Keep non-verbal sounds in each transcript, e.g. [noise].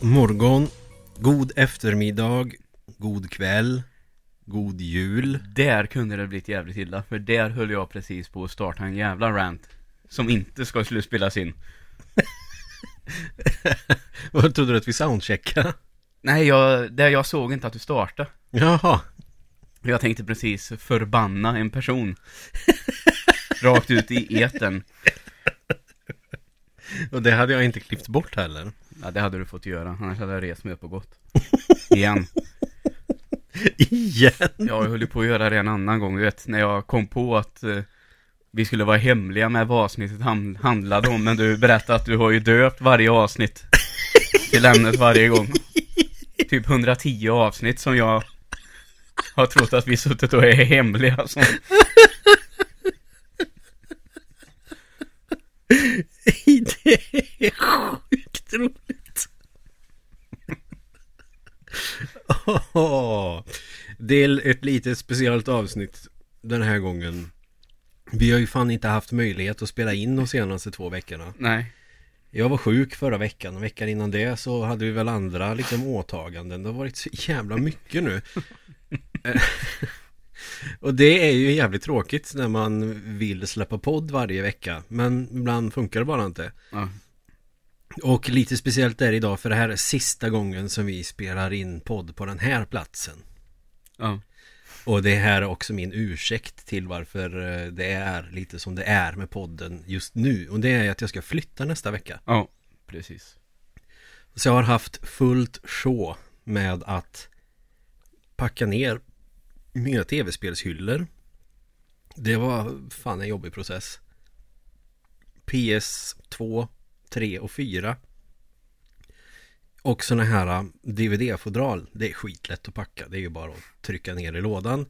God morgon, god eftermiddag, god kväll, god jul. Där kunde det blivit jävligt illa, för där höll jag precis på att starta en jävla rant Som inte ska skulle spelas in [laughs] Vad trodde du att vi soundcheckade? Nej, jag, det, jag såg inte att du startade Jaha. Jag tänkte precis förbanna en person [laughs] Rakt ut i eten Och det hade jag inte klippt bort heller. Ja, det hade du fått göra, annars hade jag rest mig upp och gått Igen [laughs] Igen? Ja, jag höll ju på att göra det en annan gång, du vet, när jag kom på att eh, vi skulle vara hemliga med vad avsnittet ham- handlade om, men du berättade att du har ju döpt varje avsnitt till ämnet varje gång. Typ 110 avsnitt som jag har trott att vi suttit och är hemliga. Som... [laughs] det är sjukt roligt. Åh, Det är ett lite speciellt avsnitt den här gången. Vi har ju fan inte haft möjlighet att spela in de senaste två veckorna. Nej. Jag var sjuk förra veckan och veckan innan det så hade vi väl andra liksom åtaganden. Det har varit så jävla mycket nu. Eh, [laughs] och det är ju jävligt tråkigt när man vill släppa podd varje vecka. Men ibland funkar det bara inte. Ja. Och lite speciellt är det idag för det här är sista gången som vi spelar in podd på den här platsen. Ja. Och det här är också min ursäkt till varför eh, det är lite som det är med podden just nu. Och det är att jag ska flytta nästa vecka. Ja, precis. Så jag har haft fullt sjå med att packa ner mina tv-spelshyllor. Det var fan en jobbig process. PS2, 3 och 4. Och sådana här DVD-fodral. Det är skitlätt att packa. Det är ju bara att trycka ner i lådan.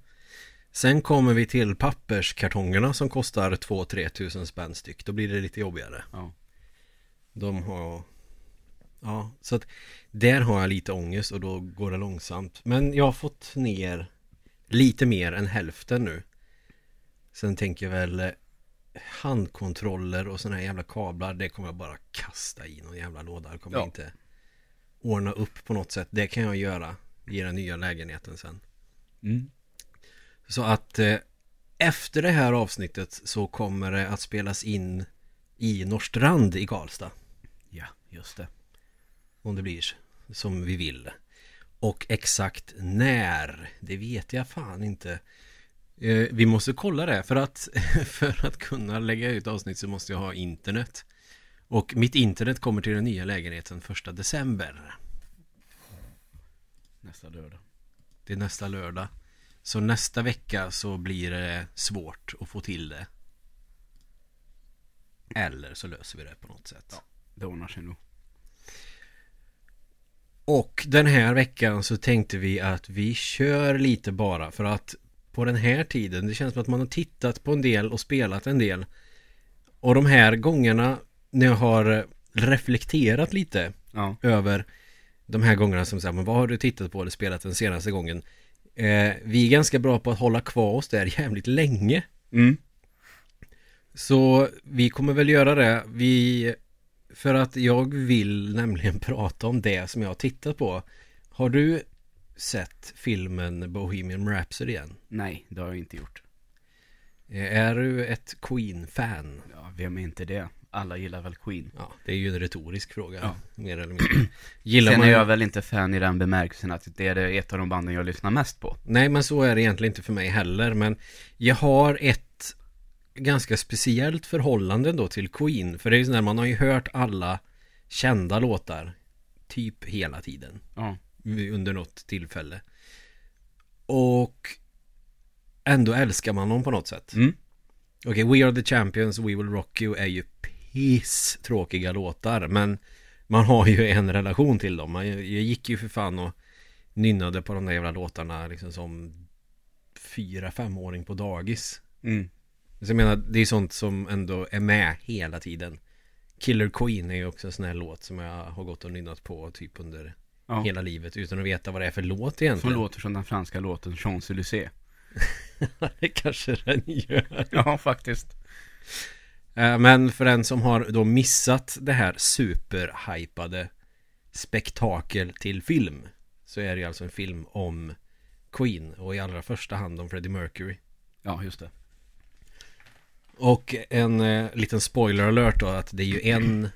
Sen kommer vi till papperskartongerna som kostar 2-3 tusen spänn styck. Då blir det lite jobbigare. Ja. De har Ja, så att där har jag lite ångest och då går det långsamt. Men jag har fått ner lite mer än hälften nu. Sen tänker jag väl handkontroller och sådana här jävla kablar. Det kommer jag bara kasta i någon jävla låda. Det kommer Ja. inte ordna upp på något sätt. Det kan jag göra i den nya lägenheten sen. Mm. Så att eh, efter det här avsnittet så kommer det att spelas in i Norrstrand i Karlstad. Ja, just det. Om det blir som vi vill. Och exakt när, det vet jag fan inte. Eh, vi måste kolla det för att, [laughs] för att kunna lägga ut avsnitt så måste jag ha internet. Och mitt internet kommer till den nya lägenheten första december. Nästa lördag. Det är nästa lördag. Så nästa vecka så blir det svårt att få till det. Eller så löser vi det på något sätt. Ja. Det ordnar sig nog. Och den här veckan så tänkte vi att vi kör lite bara för att på den här tiden, det känns som att man har tittat på en del och spelat en del. Och de här gångerna när jag har reflekterat lite Ja. över de här gångerna som säger, men vad har du tittat på eller spelat den senaste gången? Eh, vi är ganska bra på att hålla kvar oss där [laughs] jävligt länge. Mm. Så vi kommer väl göra det. Vi, för att jag vill nämligen [laughs] prata om det som jag har tittat på. Har du sett filmen Bohemian Rhapsody än? Nej, det har jag inte gjort. Eh, Är du ett Queen-fan? Ja, vem är inte det? Alla gillar väl Queen. Ja, det är ju en retorisk fråga. Ja. Mer eller mindre. [clears throat] Gillar Sen man... är jag väl inte fan i den bemärkelsen att det är det ett av de banden jag lyssnar mest på. Nej, men så är det egentligen inte för mig heller. Men jag har ett ganska speciellt förhållande då till Queen. För det är ju sådär, man har ju hört alla kända låtar typ hela tiden. Ja. Under något tillfälle. Och ändå älskar man dem på något sätt. Mm. Okej, We Are The Champions, We Will Rock You är ju piss tråkiga låtar. Men man har ju en relation till dem. Man, jag gick ju för fan och nynnade på de där jävla låtarna liksom som fyra, femåring på dagis. Mm. Så jag menar, det är sånt som ändå är med hela tiden. Killer Queen är ju också en sån här låt som jag har gått och nynnat på typ under Ja. hela livet utan att veta vad det är för låt Som egentligen. låter som den franska låten Champs-Élysées. [laughs] det kanske den gör. Ja, faktiskt. Eh, Men för den som har då missat det här superhypade spektakel till film så är det alltså en film om Queen och i allra första hand om Freddie Mercury. Ja, just det. Och en eh, liten spoiler alert då att det är ju en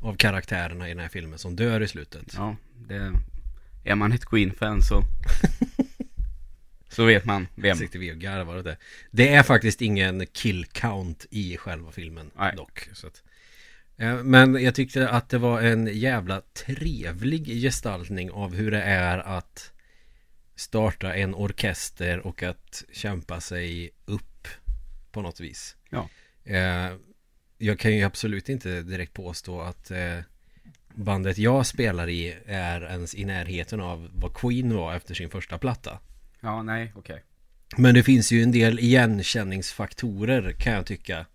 av karaktärerna i den här filmen som dör i slutet. Ja, det... Är man ett Queen-fan så... så vet man vem. Sitter vi och garvar åt det. Det är faktiskt ingen kill count i själva filmen Nej. dock. Så att, eh, men jag tyckte att det var en jävla trevlig gestaltning av hur det är att starta en orkester och att kämpa sig upp på något vis. Ja. Eh, jag kan ju absolut inte direkt påstå att eh, bandet jag spelar i är ens i närheten av vad Queen var efter sin första platta. Ja, nej, okej. Men det finns ju en del igenkänningsfaktorer kan jag tycka.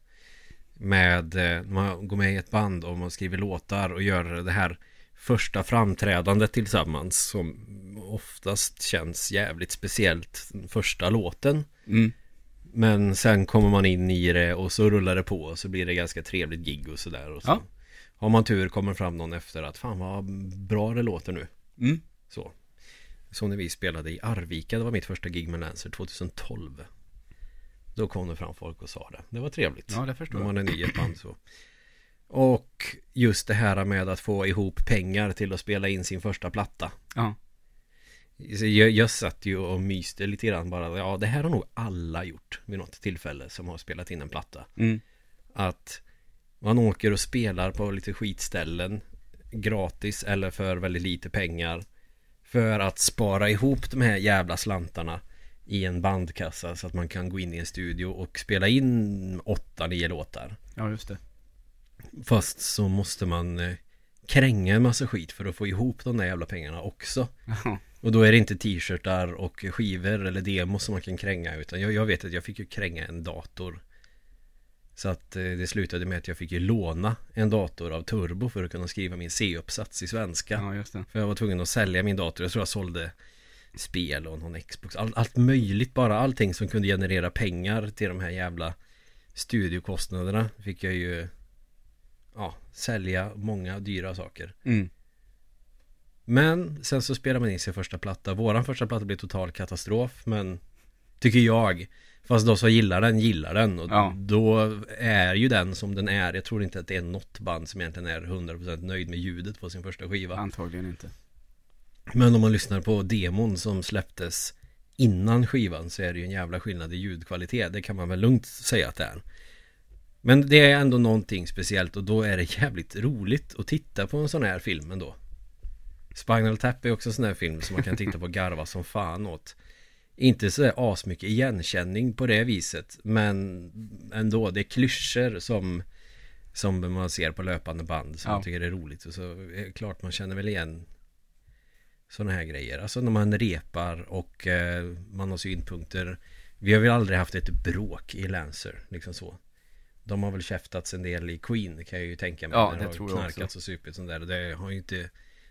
Med eh, när man går med i ett band och man skriver låtar och gör det här första framträdandet tillsammans som oftast känns jävligt speciellt första låten. Mm. Men sen kommer man in i det och så rullar det på och så blir det ganska trevligt gig och sådär. Och så Ja. Har man tur kommer fram någon efter att fan vad bra det låter nu. Mm. Så. Så när vi spelade i Arvika, det var mitt första gig med Lancer 2012. Då kom det fram folk och sa det. Det var trevligt. Ja, det förstår jag. man är ny i ett band så. Och just det här med att få ihop pengar till att spela in sin första platta. Ja. Jag, jag satt ju och myste lite grann bara. Ja, det här har nog alla gjort vid något tillfälle som har spelat in en platta. Mm. Att man åker och spelar på lite skitställen gratis eller för väldigt lite pengar. För att spara ihop de här jävla slantarna i en bandkassa så att man kan gå in i en studio och spela in åtta, nio låtar. Ja, just det. Fast så måste man eh, kränga en massa skit för att få ihop de där jävla pengarna också. Och då är det inte t-shirtar och skivor eller demos som man kan kränga utan jag, jag vet att jag fick ju kränga en dator. Så att eh, det slutade med att jag fick ju låna en dator av Turbo för att kunna skriva min C-uppsats i svenska. ja, just det. För jag var tvungen att sälja min dator. Jag tror jag sålde spel och någon Xbox. All, allt möjligt bara. Allting som kunde generera pengar till de här jävla studiokostnaderna fick jag ju ja, sälja många dyra saker. Mm. Men sen så spelar man in sin första platta. Våran första platta blev total katastrof. Men tycker jag. Fast de som gillar den gillar den. Och Ja. då är ju den som den är. Jag tror inte att det är något band som egentligen är 100% nöjd med ljudet på sin första skiva. Antagligen inte. Men om man lyssnar på demon som släpptes innan skivan så är det ju en jävla skillnad i ljudkvalitet. Det kan man väl lugnt säga att det är. Men det är ändå någonting speciellt och då är det jävligt roligt att titta på en sån här film ändå. Spinal Tap är också en sån här film som man kan titta på och garva som fan åt. Inte så asmycket igenkänning på det viset men ändå, det är klyschor som som man ser på löpande band som Ja. man tycker är roligt och så är det klart man känner väl igen sådana här grejer. Alltså när man repar och eh, man har synpunkter. Vi har väl aldrig haft ett bråk i Lancer, liksom så. De har väl käftats en del i Queen kan jag ju tänka mig. Ja, det har tror jag knarkats också. och supit sånt där. Det har ju inte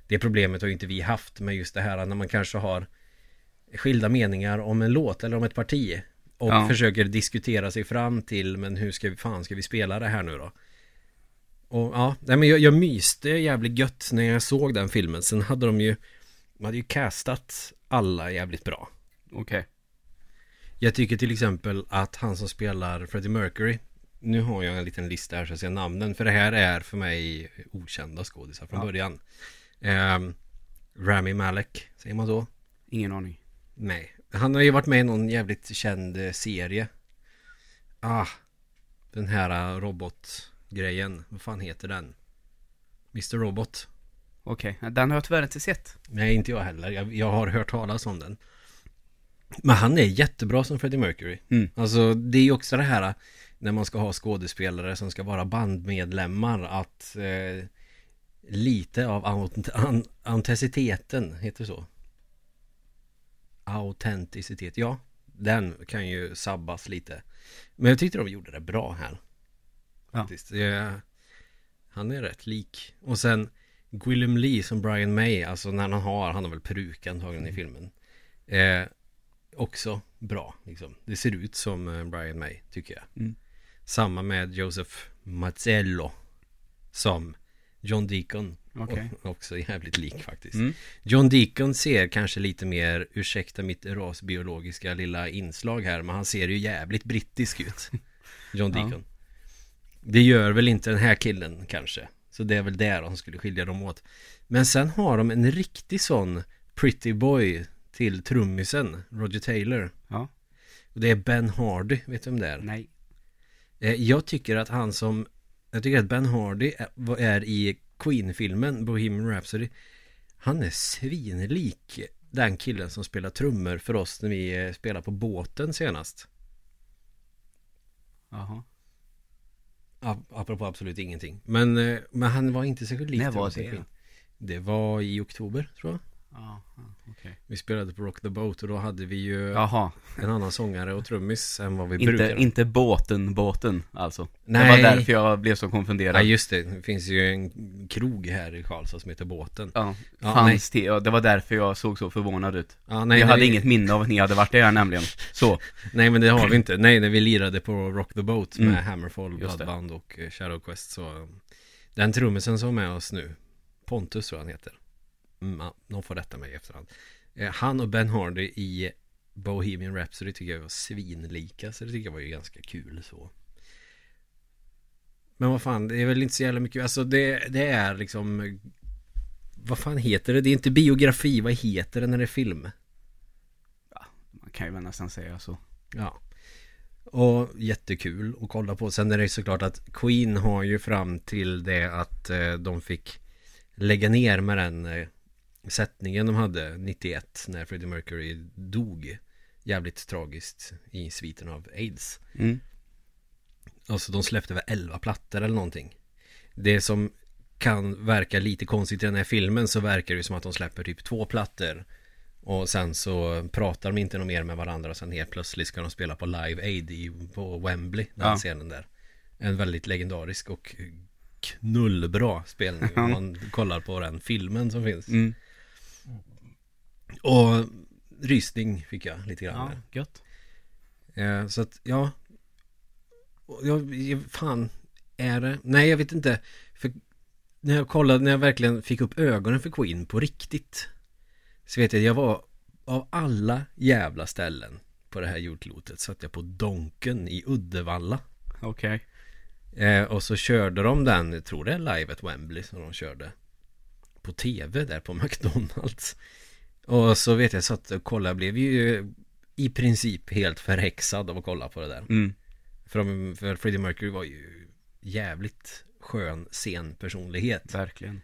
Det problemet har ju inte vi haft med just det här när man kanske har skilda meningar om en låt eller om ett parti. Och Ja. försöker diskutera sig fram till men hur ska vi, fan ska vi spela det här nu då? Och ja, nej men jag, jag myste jävligt gött när jag såg den filmen. Sen hade de ju De hade ju castat alla jävligt bra. Okej. Jag tycker till exempel att han som spelar Freddie Mercury Nu har jag en liten lista här så jag ser namnen För det här är för mig okända skådisar från Ja. början um, Rami Malek, säger man så? Ingen aning. Nej, han har ju varit med i någon jävligt känd eh, serie Ah Den här eh, robotgrejen, vad fan heter den? Mr Robot Okej, den har jag tyvärr inte sett. Nej, inte jag heller. Jag, jag har hört talas om den. Men han är jättebra som Freddie Mercury. Mm. Alltså, det är ju också det här när man ska ha skådespelare som ska vara bandmedlemmar att eh, lite av aut- an- autenticiteten, heter det så? Autenticitet, ja. Den kan ju sabbas lite. Men jag tyckte de gjorde det bra här. Ja. Faktiskt. Det- han är rätt lik. Och sen Gwillem Lee som Brian May, alltså när han har, han har väl peruk antagligen i filmen. Eh, också bra, liksom. Det ser ut som eh, Brian May, tycker jag. Mm. Samma med Joseph Mazzello som John Deacon Och också jävligt lik faktiskt. Mm. John Deacon ser kanske lite mer, ursäkta mitt rasbiologiska lilla inslag här, men han ser ju jävligt brittisk ut. [laughs] John Ja. Deacon. Det gör väl inte den här killen kanske. Så det är väl där de skulle skilja dem åt. Men sen har de en riktig sån pretty boy till trummisen, Roger Taylor. Ja. Och det är Ben Hardy, vet du vem det är? Nej. Eh, Jag tycker att han som Jag tycker att Ben Hardy är i Queen-filmen Bohemian Rhapsody. Han är svinlik Den killen som spelar trummor för oss när vi eh, spelar på båten senast. Jaha. Ap- Apropå absolut ingenting. Men, eh, men han var inte särskilt lik När var det? Det var i oktober tror jag Okej. Vi spelade på Rock the Boat och då hade vi ju Jaha. en annan sångare och trummis än vad vi Inte, brukar ha. inte båten, båten alltså. Det Nej. var därför jag blev så konfunderad. Ja just det, det finns ju en krog här i Karlstad som heter Båten Ja, Ja, fanns det, ja, det var därför jag såg så förvånad ut. Ja, nej, jag hade vi- inget minne av att ni hade varit där nämligen. Så. [laughs] Nej men det har vi inte. Nej när vi lirade på Rock the Boat med Mm. Hammerfall, det. Bloodband och eh, Shadow Quest så um, Den trummisen som är med oss nu Pontus tror jag han heter Någon får rätta mig i efterhand eh, Han och Ben Hardy i Bohemian Rhapsody tycker jag var svinlika Så det tycker jag var ju ganska kul så Men vad fan, det är väl inte så jävla mycket Alltså det, det är liksom Vad fan heter det? Det är inte biografi, vad heter det när det är film? Man kan ju väl nästan säga så. Ja. Och jättekul att kolla på. Sen är det såklart att Queen har ju fram till det att eh, de fick lägga ner med den eh, sättningen de hade 91 när Freddie Mercury dog. Jävligt tragiskt i sviten av AIDS. Mm. Alltså de släppte väl 11 plattor eller någonting. Det som kan verka lite konstigt i den här filmen så verkar det som att de släpper typ två plattor. Och sen så pratar de inte något mer med varandra och sen helt plötsligt ska de spela på Live Aid i, på Wembley, den Ja. scenen där. En väldigt legendarisk och knullbra spelning om man kollar på den filmen som finns. Mm. Och rysning fick jag lite grann. Ja, gött. Eh, så att, ja. Jag, fan, är det? Nej, jag vet inte. För när jag kollade, när jag verkligen fick upp ögonen för Queen på riktigt. Så vet jag, jag var av alla jävla ställen på det här jordklotet satt jag på Donken i Uddevalla. Okej. Eh, och så körde de den, jag tror det är live at Wembley som de körde. På tv där på [laughs] McDonalds. Och så vet jag, och kollade, jag blev ju i princip helt förhäxad av att kolla på det där. Mm. För, de, för Freddie Mercury var ju jävligt skön scenpersonlighet. Verkligen.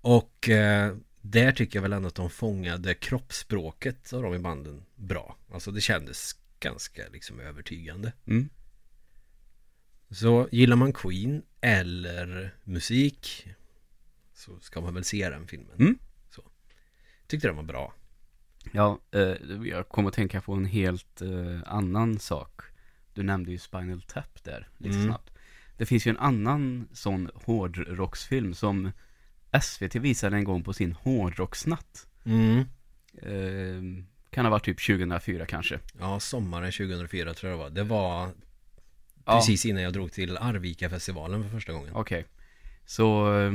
Och eh, där tycker jag väl ändå att de fångade kroppsspråket av de i banden bra. Alltså det kändes ganska liksom övertygande. Mm. Så gillar man Queen eller musik så ska man väl se den filmen. Mm. Tyckte den var bra. Ja, eh, jag kommer att tänka på en helt eh, annan sak. Du nämnde ju Spinal Tap där, lite Mm. snabbt. Det finns ju en annan sån hårdrocksfilm som SVT visade en gång på sin hårdrocksnatt. Mm. Eh, kan ha varit typ 2004 kanske. Ja, sommaren 2004 tror jag det var. Det var Ja. precis innan jag drog till Arvika-festivalen för första gången. Okej. Så eh,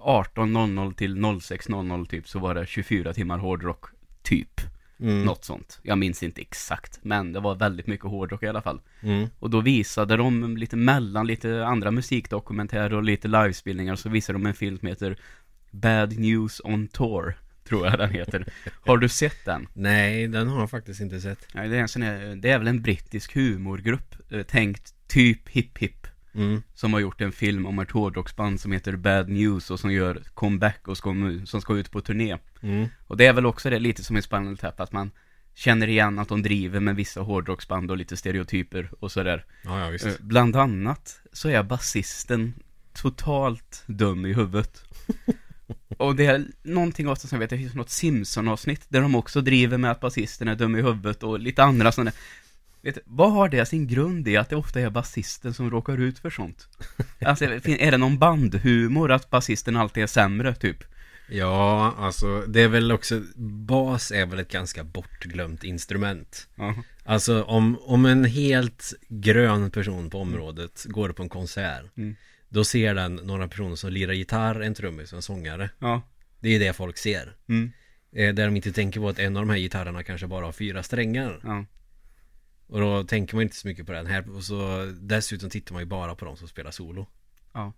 18.00 till 06.00 typ så var det 24 timmar hårdrock typ. Mm. Något sånt. Jag minns inte exakt. Men det var väldigt mycket hårdrock i alla fall. Mm. Och då visade de lite mellan lite andra musikdokumentärer och lite livespelningar så visade de en film som heter Bad News on Tour Tror jag den heter [laughs] Har du sett den? Nej, den har jag faktiskt inte sett. Nej, det är en sån här, det är väl en brittisk humorgrupp eh, Tänkt typ Hip Hip Mm. Som har gjort en film om ett hårdrocksband som heter Bad News och som gör comeback och ska, som ska ut på turné Mm. Och det är väl också det lite som i Spinal Tap att man Känner igen att de driver med vissa hårdrocksband och lite stereotyper och sådär Ja, ja visst. Eh, Bland annat så är basisten totalt dum i huvudet. [laughs] Och det är någonting också som jag vet, det finns något Simpson-avsnitt där de också driver med att basisten är dum i huvudet och lite andra sådana Vet, vad har det sin grund i att det ofta är basisten som råkar ut för sånt? [laughs] Alltså, är det någon bandhumor att basisten alltid är sämre, typ? Ja, alltså det är väl också Bas är väl ett ganska bortglömt instrument Ja. Alltså om, om en helt grön person på området går på en konsert Mm. Då ser den några personer som lirar gitarr, en trummis och en sångare. Ja. Det är det folk ser. Mm. Eh, där de inte tänker på att en av de här gitarrerna kanske bara har fyra strängar. Ja. Och då tänker man inte så mycket på den här. Och så dessutom tittar man ju bara på de som spelar solo. Ja.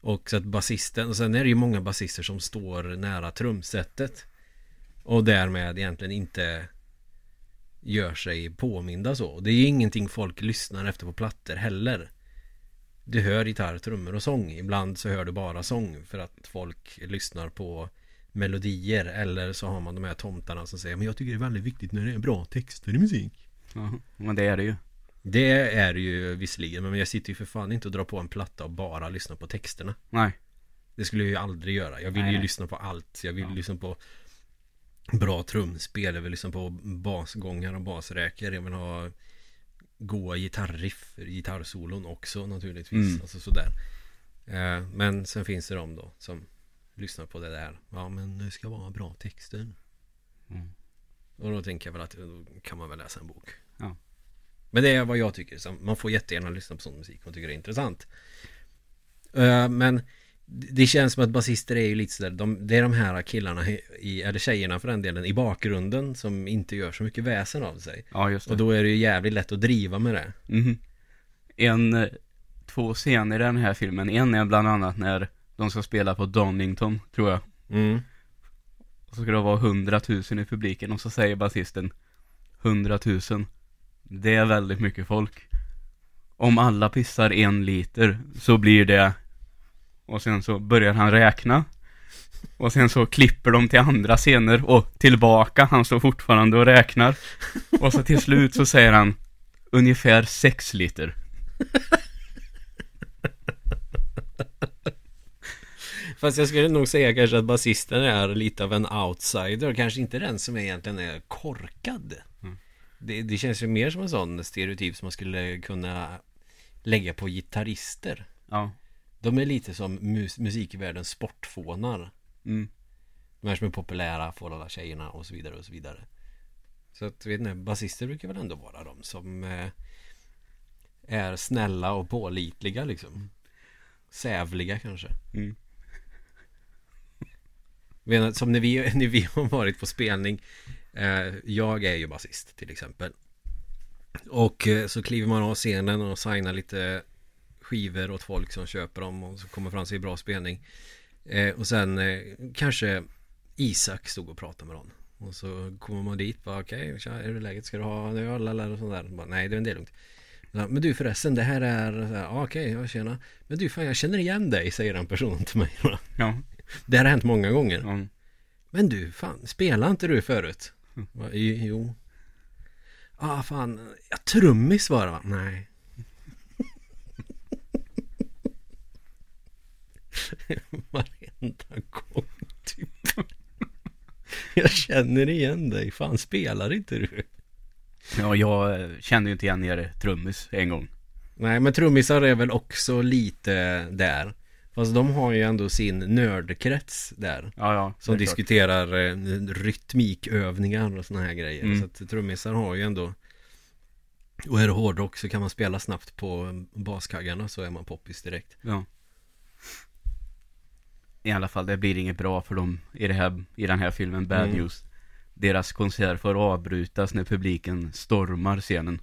Och så att basisten, och sen är det ju många basister som står nära trumsetet. Och därmed egentligen inte gör sig påminda så. Och det är ju ingenting folk lyssnar efter på plattor heller. Du hör gitarr, trummor och sång. Ibland så hör du bara sång för att folk lyssnar på melodier. Eller så har man de här tomtarna som säger Men jag tycker det är väldigt viktigt när det är bra texter i musik. Ja. Men det är det ju. Det är det ju visserligen men jag sitter ju för fan inte och drar på en platta och bara lyssnar på texterna. Nej. Det skulle jag ju aldrig göra. Jag vill Nej, ju lyssna på allt. Jag vill Ja. lyssna på bra trumspel. Jag vill lyssna på basgångar och basräkor. Jag vill ha goa gitarriff, gitarrsolon också naturligtvis. Mm. Alltså sådär. Eh, men sen finns det de då som lyssnar på det där. Ja men det ska vara bra texter. Mm. Och då tänker jag väl att då kan man väl läsa en bok. Men det är vad jag tycker. Så man får jättegärna lyssna på sån musik om man tycker det är intressant. Eh, men det känns som att basister är ju lite sådär. De, det är de här killarna, i, eller tjejerna för den delen, i bakgrunden som inte gör så mycket väsen av sig. Ja, just det. Och då är det ju jävligt lätt att driva med det. Mhm. En, eh, två scener i den här filmen. En är bland annat när de ska spela på Donington, tror jag. Mm. Och så ska det vara hundratusen i publiken och så säger basisten hundratusen. Det är väldigt mycket folk. Om alla pissar en liter så blir det och sen så börjar han räkna. Och sen så klipper de till andra scener och tillbaka. Han står fortfarande och räknar. Och så till slut så säger han ungefär sex liter. Fast jag skulle nog säga kanske att basisten är lite av en outsider. Kanske inte den som egentligen är korkad. Det, det känns ju mer som en sån stereotyp som man skulle kunna lägga på gitarrister. Ja. De är lite som mus- musikvärldens sportfånar. Mm. De här som är populära, får alla tjejerna och så vidare och så vidare. Så att, vet ni, basister brukar väl ändå vara de som eh, är snälla och pålitliga liksom. Sävliga kanske. Mm. Ni, Som när vi, [laughs] när vi har varit på spelning Jag är ju basist till exempel Och eh, så kliver man av scenen och signar lite skivor åt folk som köper dem och så kommer fram sig bra spelning eh, Och sen eh, kanske Isak stod och pratade med någon Och så kommer man dit bara okej, tja, är det läget? Ska du ha en öl eller och sånt där? Bara, Nej, det är lugnt Ja, Men du förresten, det här är ja, Okej, ja, tjena Men du, fan jag känner igen dig, säger den personen till mig Ja. Det här har hänt många gånger ja. men du, fan, spelar inte du förut? Va, "Jo. Ah, fan. Ja, trummis var det va? Nej. [laughs] Varenda gång typ. Jag känner igen dig. Fan, spelar inte du? Ja, jag eh, kände ju inte igen er trummis en gång. Nej, men trummisar är väl också lite där. Fast de har ju ändå sin nördkrets där. Ja, ja. Som är klart. diskuterar eh, rytmikövningar och såna här grejer. Mm. Så att trummisar har ju ändå Och är det hårdrock så kan man spela snabbt på baskaggarna så är man poppis direkt. Ja. I alla fall, det blir inget bra för dem i, det här, i den här filmen Bad Mm. News. Deras konsert får avbrytas när publiken stormar scenen.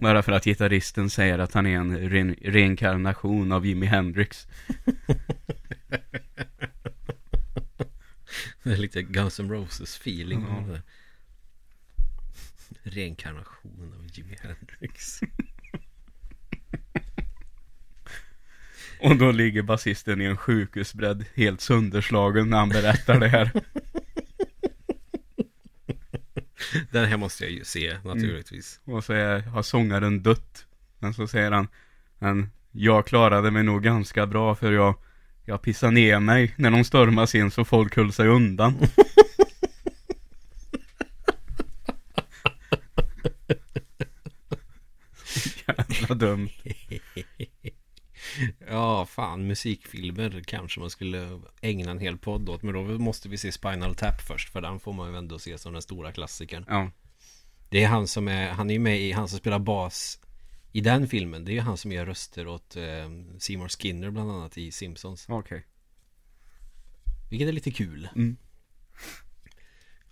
Bara för att gitarristen säger att han är en re- reinkarnation av Jimi Hendrix. [laughs] Det är lite Guns N' Roses feeling Ja. av det. Reinkarnation av Jimi Hendrix. Och då ligger basisten i en sjukhusbrädd helt sönderslagen när han berättar det här. [laughs] [laughs] Den här måste jag ju se naturligtvis. Och så är, har sångaren dött. Men så säger han, men jag klarade mig nog ganska bra för jag, jag pissade ner mig när de stormade in så folk höll sig undan. [laughs] [laughs] Jävla dumt. Ja, fan musikfilmer kanske man skulle ägna en hel podd åt. Men då måste vi se Spinal Tap först. För den får man ju ändå se som den stora klassikern. Ja, Det är han som är, han är ju med i, han som spelar bas I den filmen, det är ju han som gör röster åt eh, Seymour Skinner bland annat i Simpsons Okej. Vilket är lite kul Mm.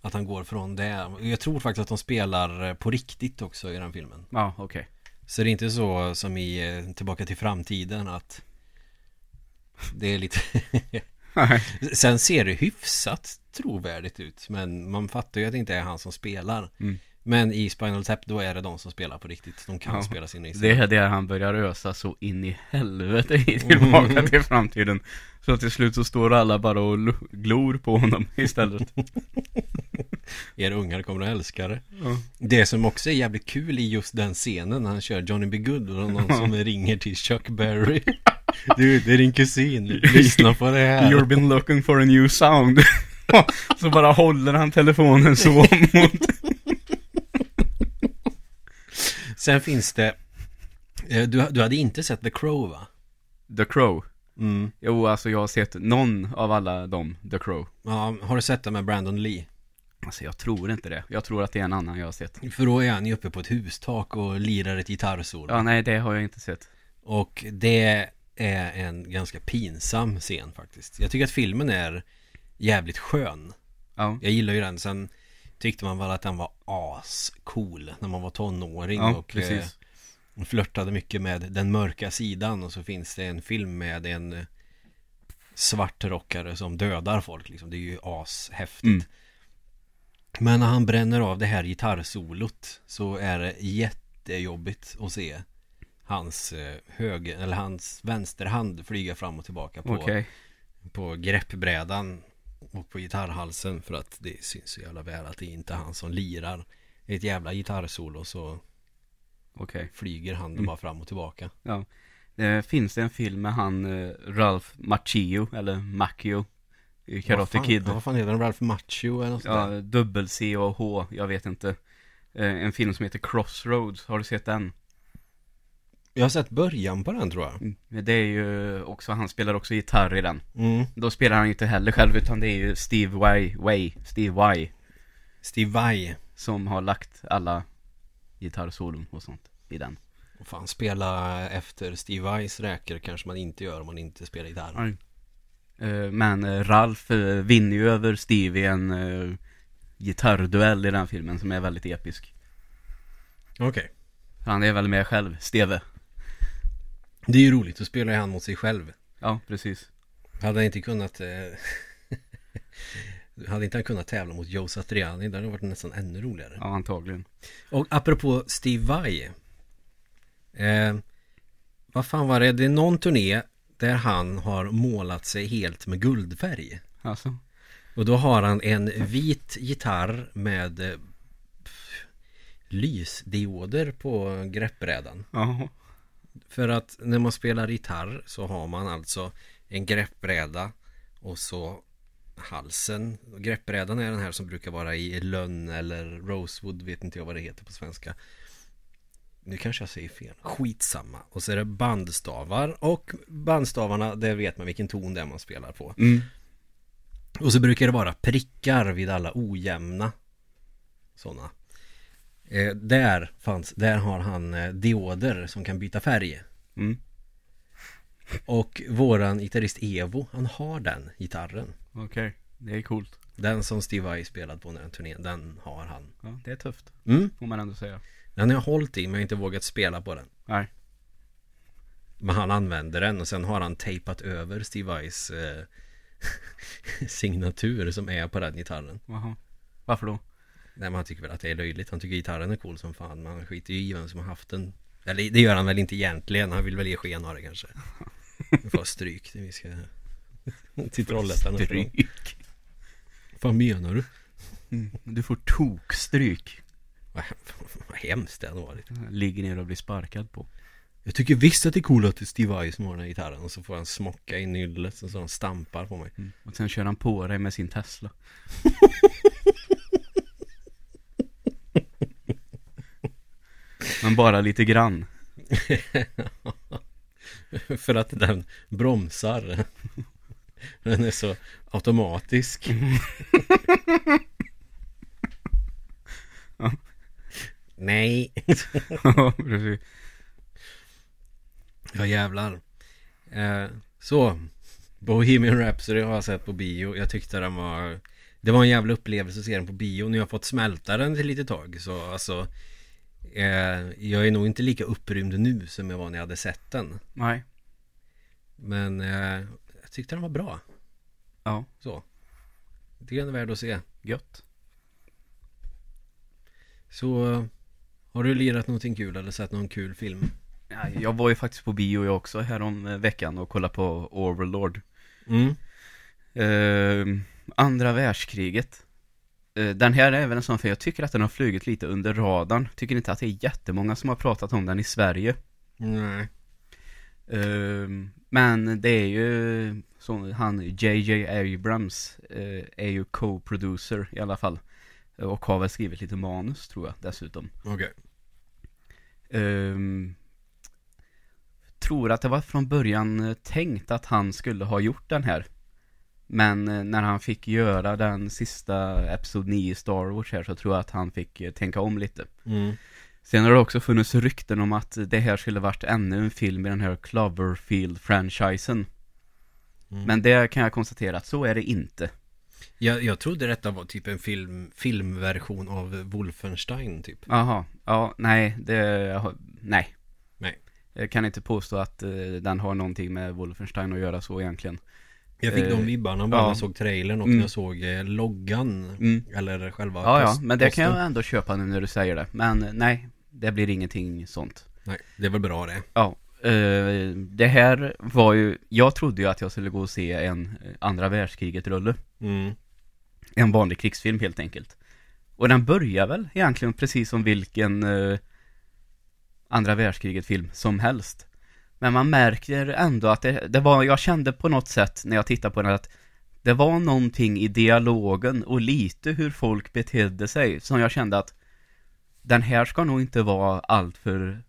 Att han går från det Jag tror faktiskt att de spelar eh, på riktigt också i den filmen Ja, okej. Så det är inte så som i eh, Tillbaka till framtiden att Det är lite. [laughs] Sen ser det hyfsat trovärdigt ut Men man fattar ju att det inte är han som spelar Mm. Men i Spinal Tap då är det de som spelar på riktigt De kan Ja. spela sina Det instrument är där han börjar ösa så in i helvete i tillbaka till framtiden. Så till slut så står alla bara och lo- glor på honom istället. [laughs] Er ungar kommer att älska det Ja. Det som också är jävligt kul i just den scenen när han kör Johnny B. Good och någon som ringer till Chuck Berry [laughs] Du, det är din kusin, lyssna på det här You've been looking for a new sound. [laughs] så bara håller han telefonen så mot... Sen finns det eh, du, du hade inte sett The Crow va? The Crow. Mm. Jo, alltså jag har sett någon av alla dem, The Crow. Ja, har du sett det med Brandon Lee? Alltså jag tror inte det. Jag tror att det är en annan jag har sett. För då är han ju uppe på ett hustak och lirar ett gitarrsolo Ja, nej det har jag inte sett. Och det är en ganska pinsam scen faktiskt Jag tycker att filmen är jävligt skön Ja. Jag gillar ju den Sen tyckte man väl att den var ascool när man var tonåring Ja, och precis. eh, flörtade mycket med den mörka sidan och så finns det en film med en svart rockare som dödar folk liksom. Det är ju ashäftigt. Mm. Men när han bränner av det här gitarrsolot så är det jättejobbigt att se hans eh, höger, eller hans vänsterhand flyga fram och tillbaka på, Okej. på greppbrädan och på gitarrhalsen för att det syns så jävla väl att det är inte han som lirar ett jävla gitarrsolo så Okej. flyger handen Mm. bara fram och tillbaka. Ja. Det finns det en film med han eh, Ralph Macchio, eller Macchio, i Karate Kid. Ja, vad fan heter den? Ralph Macchio eller något sånt Ja, dubbel C och H, jag vet inte. Eh, En film som heter Crossroads, har du sett den? Jag har sett början på den tror jag. Mm. Det är ju också, han spelar också gitarr i den. Mm. Då spelar han ju inte heller själv, utan det är ju Steve Vai, Way, Steve Vai, Steve Vai. som har lagt alla gitarrsolon och sånt i den. Och fan, spela efter Steve Vais räcker kanske man inte gör om man inte spelar gitarr. Eh, Men eh, Ralph eh, vinner ju över Steve i en gitarrduell i den filmen som är väldigt episk. Okej. Han är väl med själv, Steve. Det är ju roligt, då spelar han mot sig själv. Ja, precis. Hade han inte kunnat eh... [laughs] Hade inte han kunnat tävla mot Joe Satriani Det hade varit nästan ännu roligare Ja, antagligen. Och apropå Steve Vai eh, Vad fan var det? Det är någon turné Där han har målat sig helt med guldfärg Alltså. Och då har han en vit gitarr med eh, pff, Lysdioder på greppbrädan Ja. För att när man spelar gitarr så har man alltså en greppbräda och så halsen. Greppbrädan är den här som brukar vara i lönn eller rosewood, vet inte jag vad det heter på svenska. Nu kanske jag säger fel. Skitsamma. Och så är det bandstavar och bandstavarna, där vet man vilken ton det är man spelar på. Mm. Och så brukar det vara prickar vid alla ojämna sådana. Eh, där fanns, där har han eh, dioder som kan byta färg. Mm. Och våran gitarrist Evo, han har den gitarren. Okej. Det är coolt. Den som Steve Vai spelade på den turnén, den har han. Ja, det är tufft. Mm. Får man ändå säga. Den har jag hållit i, men jag har inte vågat spela på den. Nej. Men han använder den och sen har han tejpat över Steve Vais eh, [laughs] signatur som är på den gitarren. Jaha. Varför då? Nej men han tycker väl att det är löjligt. Han tycker gitarren är cool som fan. Men han skiter ju i vem som har haft den. Eller det gör han väl inte egentligen. Han vill väl ge sken av det kanske. Vi får stryk vi ska till Trollhättan. Stryk. Vad menar du? Mm. Du får tokstryk. Vad, [laughs] vad hemskt det hade varit. Ligger ner och blir sparkad på. Jag tycker visst att det är coolt att Steve Vai som har den här gitarren. Och så får han smocka i nyllet och så han stampar på mig. Mm. Och sen kör han på dig med sin Tesla. [laughs] Men bara lite grann. [laughs] För att den bromsar. Den är så automatisk. [laughs] Ja. Nej. [laughs] Ja, precis. Ja jävlar. Eh, så. Bohemian Rhapsody har jag sett på bio. Jag tyckte den var... Det var en jävla upplevelse att se den på bio. Nu har jag fått smälta den till lite tag. Så alltså... Eh, jag är nog inte lika upprymd nu som jag var när jag hade sett den. Nej. Men eh, jag tyckte den var bra. Ja, Så. Den är värd att se. gött. Så... Har du lirat någonting kul eller sett någon kul film? Ja, jag var ju faktiskt på bio jag också här om eh, veckan och kollade på Overlord. Mm. Eh, andra världskriget. Eh, den här är även en sån för jag tycker att den har flugit lite under radarn. Tycker inte att det är jättemånga som har pratat om den i Sverige. Nej. Eh, men det är ju så, han JJ Abrams eh, är ju co-producer i alla fall. Och har väl skrivit lite manus tror jag dessutom. Okej. Ehm, tror att det var från början eh, tänkt att han skulle ha gjort den här. Men eh, när han fick göra den sista Episod 9 i Star Wars här så tror jag att han fick eh, tänka om lite. Mm. Sen har det också funnits rykten om att det här skulle varit ännu en film i den här Cloverfield-franchisen. Mm. Men det kan jag konstatera att så är det inte. Jag, jag trodde detta var typ en film, filmversion av Wolfenstein typ. Jaha, ja, nej, det, nej. Nej. Jag kan inte påstå att eh, den har någonting med Wolfenstein att göra så egentligen. Jag fick Eh, de vibbarna bara när ja. jag såg trailern och Mm. när jag såg eh, loggan. Mm. Eller själva Ja, ja, men det kan jag ändå köpa nu när du säger det. Men eh, nej, det blir ingenting sånt. Nej, det är väl bra det. Ja, eh, det här var ju, jag trodde ju att jag skulle gå och se en eh, andra världskriget-rulle. Mm. En vanlig krigsfilm helt enkelt. Och den börjar väl egentligen precis som vilken eh, andra världskriget-film som helst. Men man märker ändå att det, det var, jag kände på något sätt när jag tittade på den att det var någonting i dialogen och lite hur folk betedde sig som jag kände att den här ska nog inte vara alltför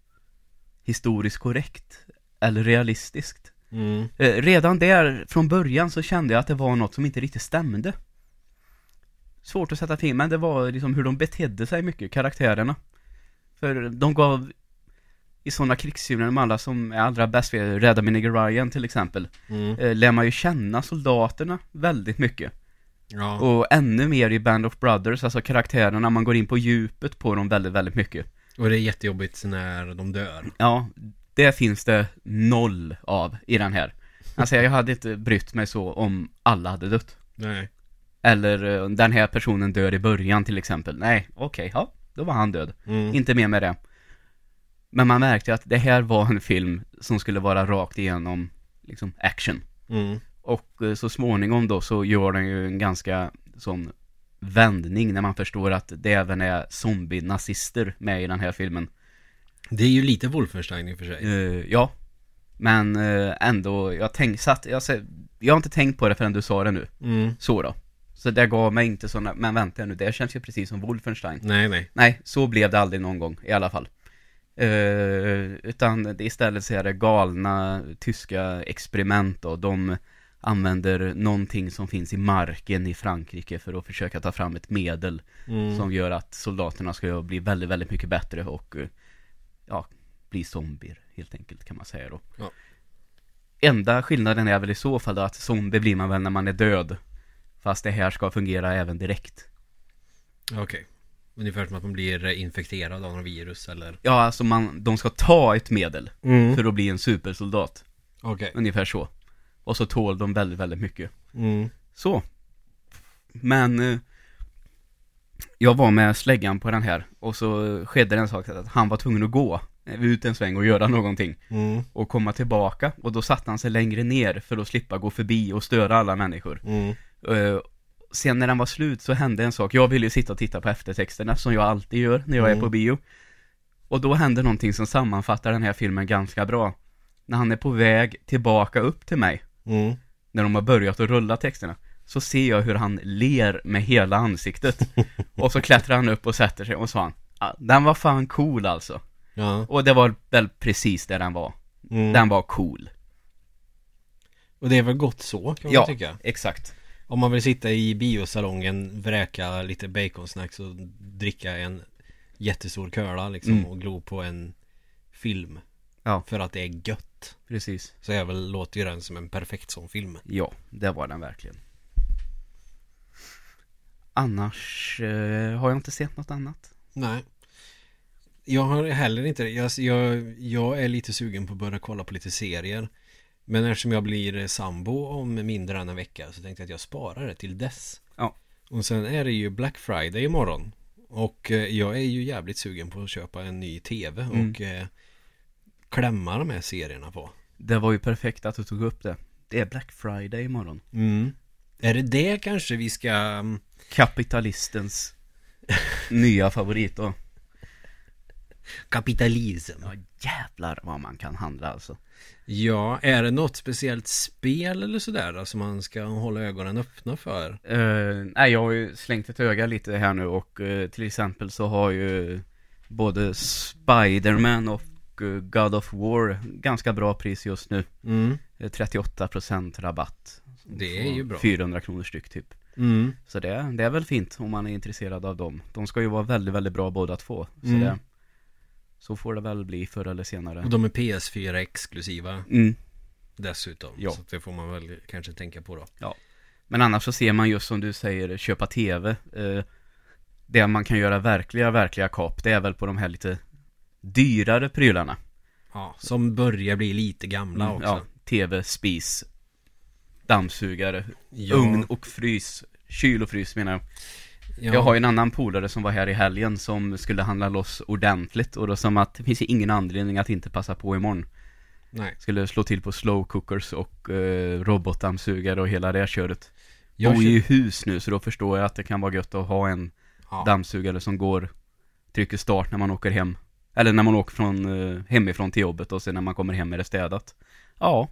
historiskt korrekt eller realistiskt. Mm. Eh, Redan där från början så kände jag att det var något som inte riktigt stämde. Svårt att sätta film, men det var liksom hur de betedde sig mycket, karaktärerna. För de gav i sådana krigsfilmer, de alla som är allra bäst Rädda min nigger Ryan till exempel, Mm. eh, lär man ju känna soldaterna väldigt mycket. Ja. Och ännu mer i Band of Brothers, alltså karaktärerna, man går in på djupet på dem väldigt, väldigt mycket. Och det är jättejobbigt när de dör. Ja, det finns det noll av i den här. Alltså jag hade inte brytt mig så om alla hade dött. Nej. Eller eh, den här personen dör i början till exempel. Nej, okej, ja, då var han död. Mm. Inte mer med det. Men man märkte att det här var en film som skulle vara rakt igenom liksom action. Mm. Och eh, så småningom då så gör den ju en ganska sån vändning när man förstår att det även är zombie-nazister med i den här filmen. Det är ju lite Wolfenstein i och för sig. Eh, ja. Men eh, ändå, jag tänk, satt, jag, jag har inte tänkt på det förrän du sa det nu. Mm. Så då. Så det gav mig inte såna, men vänta nu, det känns ju precis som Wolfenstein. Nej, nej. Nej, så blev det aldrig någon gång i alla fall. Eh, utan istället så är det galna tyska experiment och de använder någonting som finns i marken i Frankrike för att försöka ta fram ett medel Mm. som gör att soldaterna ska bli väldigt, väldigt mycket bättre och eh, ja, bli zombier helt enkelt kan man säga då. Ja. Enda skillnaden är väl i så fall då att zombie blir man väl när man är död. Fast det här ska fungera även direkt. Okej. Ungefär som att man blir infekterad av något virus eller? Ja, alltså man, de ska ta ett medel Mm. för att bli en supersoldat. Okej. Ungefär så. Och så tål de väldigt, väldigt mycket. Mm. Så. Men eh, jag var med släggan på den här och så skedde det en sak att han var tvungen att gå ut en sväng och göra någonting Mm. och komma tillbaka och då satte han sig längre ner för att slippa gå förbi och störa alla människor. Mm. Eh, sen när den var slut så hände en sak. Jag ville ju sitta och titta på eftertexterna som jag alltid gör när jag Mm. är på bio. Och då hände någonting som sammanfattar den här filmen ganska bra. När han är på väg tillbaka upp till mig, Mm. när de har börjat att rulla texterna, så ser jag hur han ler med hela ansiktet. [laughs] och så klättrar han upp och sätter sig och sa han, "Ah, den var fan cool alltså. Ja. Och det var väl precis det den var. Mm. Den var cool. Och det är väl gott så kan man Ja, tycka. exakt. Om man vill sitta i biosalongen, vräka lite baconsnacks och dricka en jättestor köla liksom Mm. och glo på en film. Ja. För att det är gött. Precis. Så jag väl låter ju den som en perfekt sån film. Ja, det var den verkligen. Annars eh, har jag inte sett något annat. Nej. Jag har heller inte jag, jag, jag är lite sugen på att börja kolla på lite serier. Men eftersom jag blir sambo om mindre än en vecka så tänkte jag att jag sparar det till dess. Ja. Och sen är det ju Black Friday imorgon. Och eh, jag är ju jävligt sugen på att köpa en ny tv Mm. och eh, klämma de här serierna på. Det var ju perfekt att du tog upp det. Det är Black Friday imorgon. Mm. Är det det kanske vi ska mm, Kapitalistens [laughs] nya favorit då. Kapitalism. Ja jävlar vad man kan handla alltså. Ja, är det något speciellt spel eller sådär som man ska hålla ögonen öppna för? Uh, nej, jag har ju slängt ett öga lite här nu och eh, till exempel så har ju både Spiderman och eh, God of War ganska bra pris just nu. Mm. Eh, 38% rabatt. Det är ju bra. 400 kronor styck typ. Mm. Så det, det är väl fint om man är intresserad av dem. De ska ju vara väldigt, väldigt bra båda två. Så, Mm. det, så får det väl bli förr eller senare. Och de är PS4 exklusiva Mm. dessutom. Ja. Så det får man väl kanske tänka på då. Men annars så ser man just som du säger, köpa tv. Eh, det man kan göra verkliga, verkliga kap, det är väl på de här lite dyrare prylarna. Ja, som börjar bli lite gamla Mm, också. Ja, tv, spis, dammsugare, Ja. ugn och frys. Kyl och frys menar jag. Ja. Jag har ju en annan polare som var här i helgen som skulle handla loss ordentligt och då som att det finns ju ingen anledning att inte passa på imorgon. Nej. Skulle slå till på slow cookers och eh, robotdammsugare och hela det köret. Jag bor ju i hus nu så då förstår jag att det kan vara gött att ha en ja. dammsugare som går Trycker start när man åker hem Eller när man åker från, eh, hemifrån till jobbet och sen när man kommer hem är det städat Ja,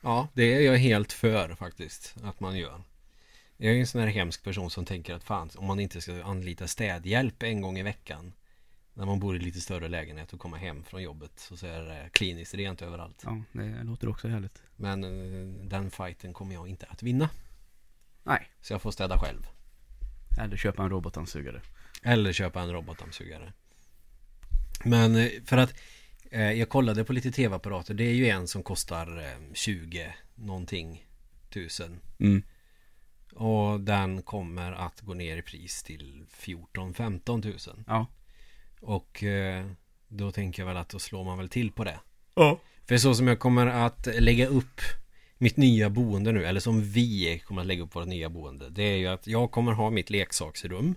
ja, det är jag helt för faktiskt. Att man gör. Jag är en sån här hemsk person som tänker att fan, om man inte ska anlita städhjälp en gång i veckan. När man bor i lite större lägenhet och kommer hem från jobbet. Så, så är det kliniskt rent överallt. ja det låter också härligt Men eh, den fighten kommer jag inte att vinna. Nej, Så jag får städa själv. eller köpa en robotdammsugare Eller köpa en robotdammsugare. Men eh, för att eh, jag kollade på lite tv-apparater. Det är ju en som kostar eh, 20 någonting tusen. Mm, Och den kommer att gå ner i pris till 14-15 tusen. ja Och eh, då tänker jag väl att då slår man väl till på det. Ja För så som jag kommer att lägga upp mitt nya boende nu, eller som vi kommer att lägga upp vårt nya boende. Det är ju att jag kommer ha mitt leksaksrum.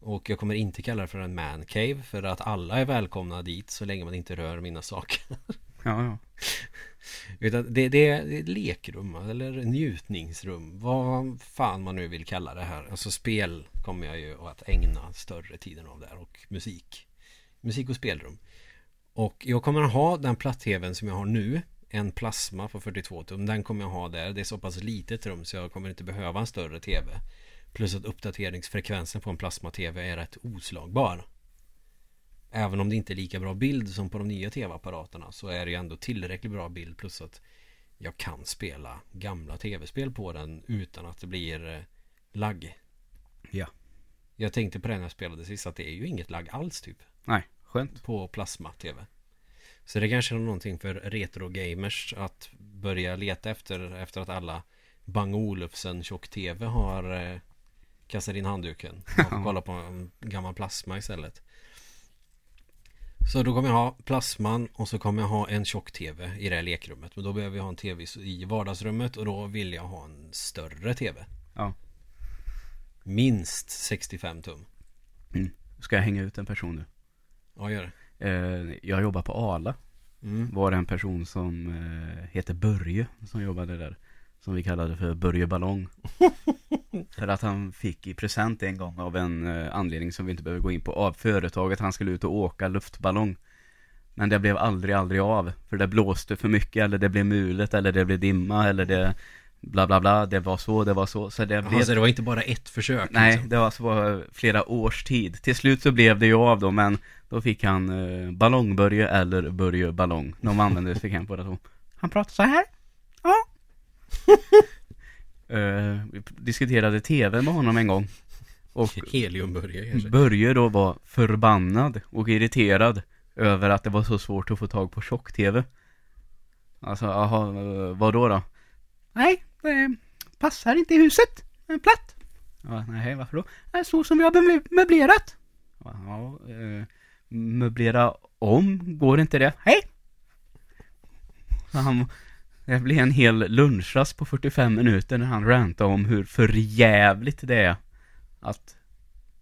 Och jag kommer inte kalla det för en man cave för att alla är välkomna dit så länge man inte rör mina saker. Ja, ja utan det, det är ett lekrum eller njutningsrum. Vad fan man nu vill kalla det här. Alltså spel kommer jag ju att ägna större tiden av där och musik. Musik och spelrum. Och jag kommer att ha den platt-tvn som jag har nu. En plasma på 42 tum. Den kommer jag ha där. Det är så pass litet rum så jag kommer inte behöva en större tv. Plus att uppdateringsfrekvensen på en plasma-tv är rätt oslagbar. Även om det inte är lika bra bild som på de nya tv-apparaterna så är det ju ändå tillräckligt bra bild plus att jag kan spela gamla tv-spel på den utan att det blir eh, lagg. Ja. Jag tänkte på det när jag spelade sist att det är ju inget lagg alls typ Nej, skönt på plasma-tv. Så det kanske är någonting för retro-gamers att börja leta efter efter att alla Bang Olufsen tjock-tv har eh, kastat in handduken och [laughs] kolla på en gammal plasma istället. Så då kommer jag ha plasman och så kommer jag ha en tjock-tv i det här lekrummet. Men då behöver jag ha en tv i vardagsrummet och då vill jag ha en större tv. Ja, Minst 65 tum. ska jag hänga ut en person nu? Ja, gör det. Eh, jag jobbar på Ala Mm. Var det en person som eh, heter Börje Som jobbade där Som vi kallade för Börje Ballong [laughs] För att han fick i present en gång av en eh, anledning som vi inte behöver gå in på Av företaget han skulle ut och åka luftballong Men det blev aldrig, aldrig av För det blåste för mycket eller det blev mulet eller det blev dimma eller det Bla bla bla, det var så, det var så Så det blev Jaha, så det var inte bara ett försök? Nej, liksom. det var alltså flera års tid. Till slut så blev det ju av då, men då fick han eh, Ballongbörje eller Börje Ballong. De använde fick han båda två. Han pratade så här. Ja. eh, vi diskuterade tv med honom en gång. Och [laughs] Heliumburgare? Börje då var förbannad och irriterad över att det var så svårt att få tag på tjock-tv. Alltså, jaha, vad då då? Nej, det passar inte i huset. Det är platt. Ja, nej, varför då? Det är så som vi har möblerat. Ja, eh, möblera om, går inte det? Hej! Så han, det blev en hel lunchrast på 45 minuter när han rantade om hur förjävligt det är att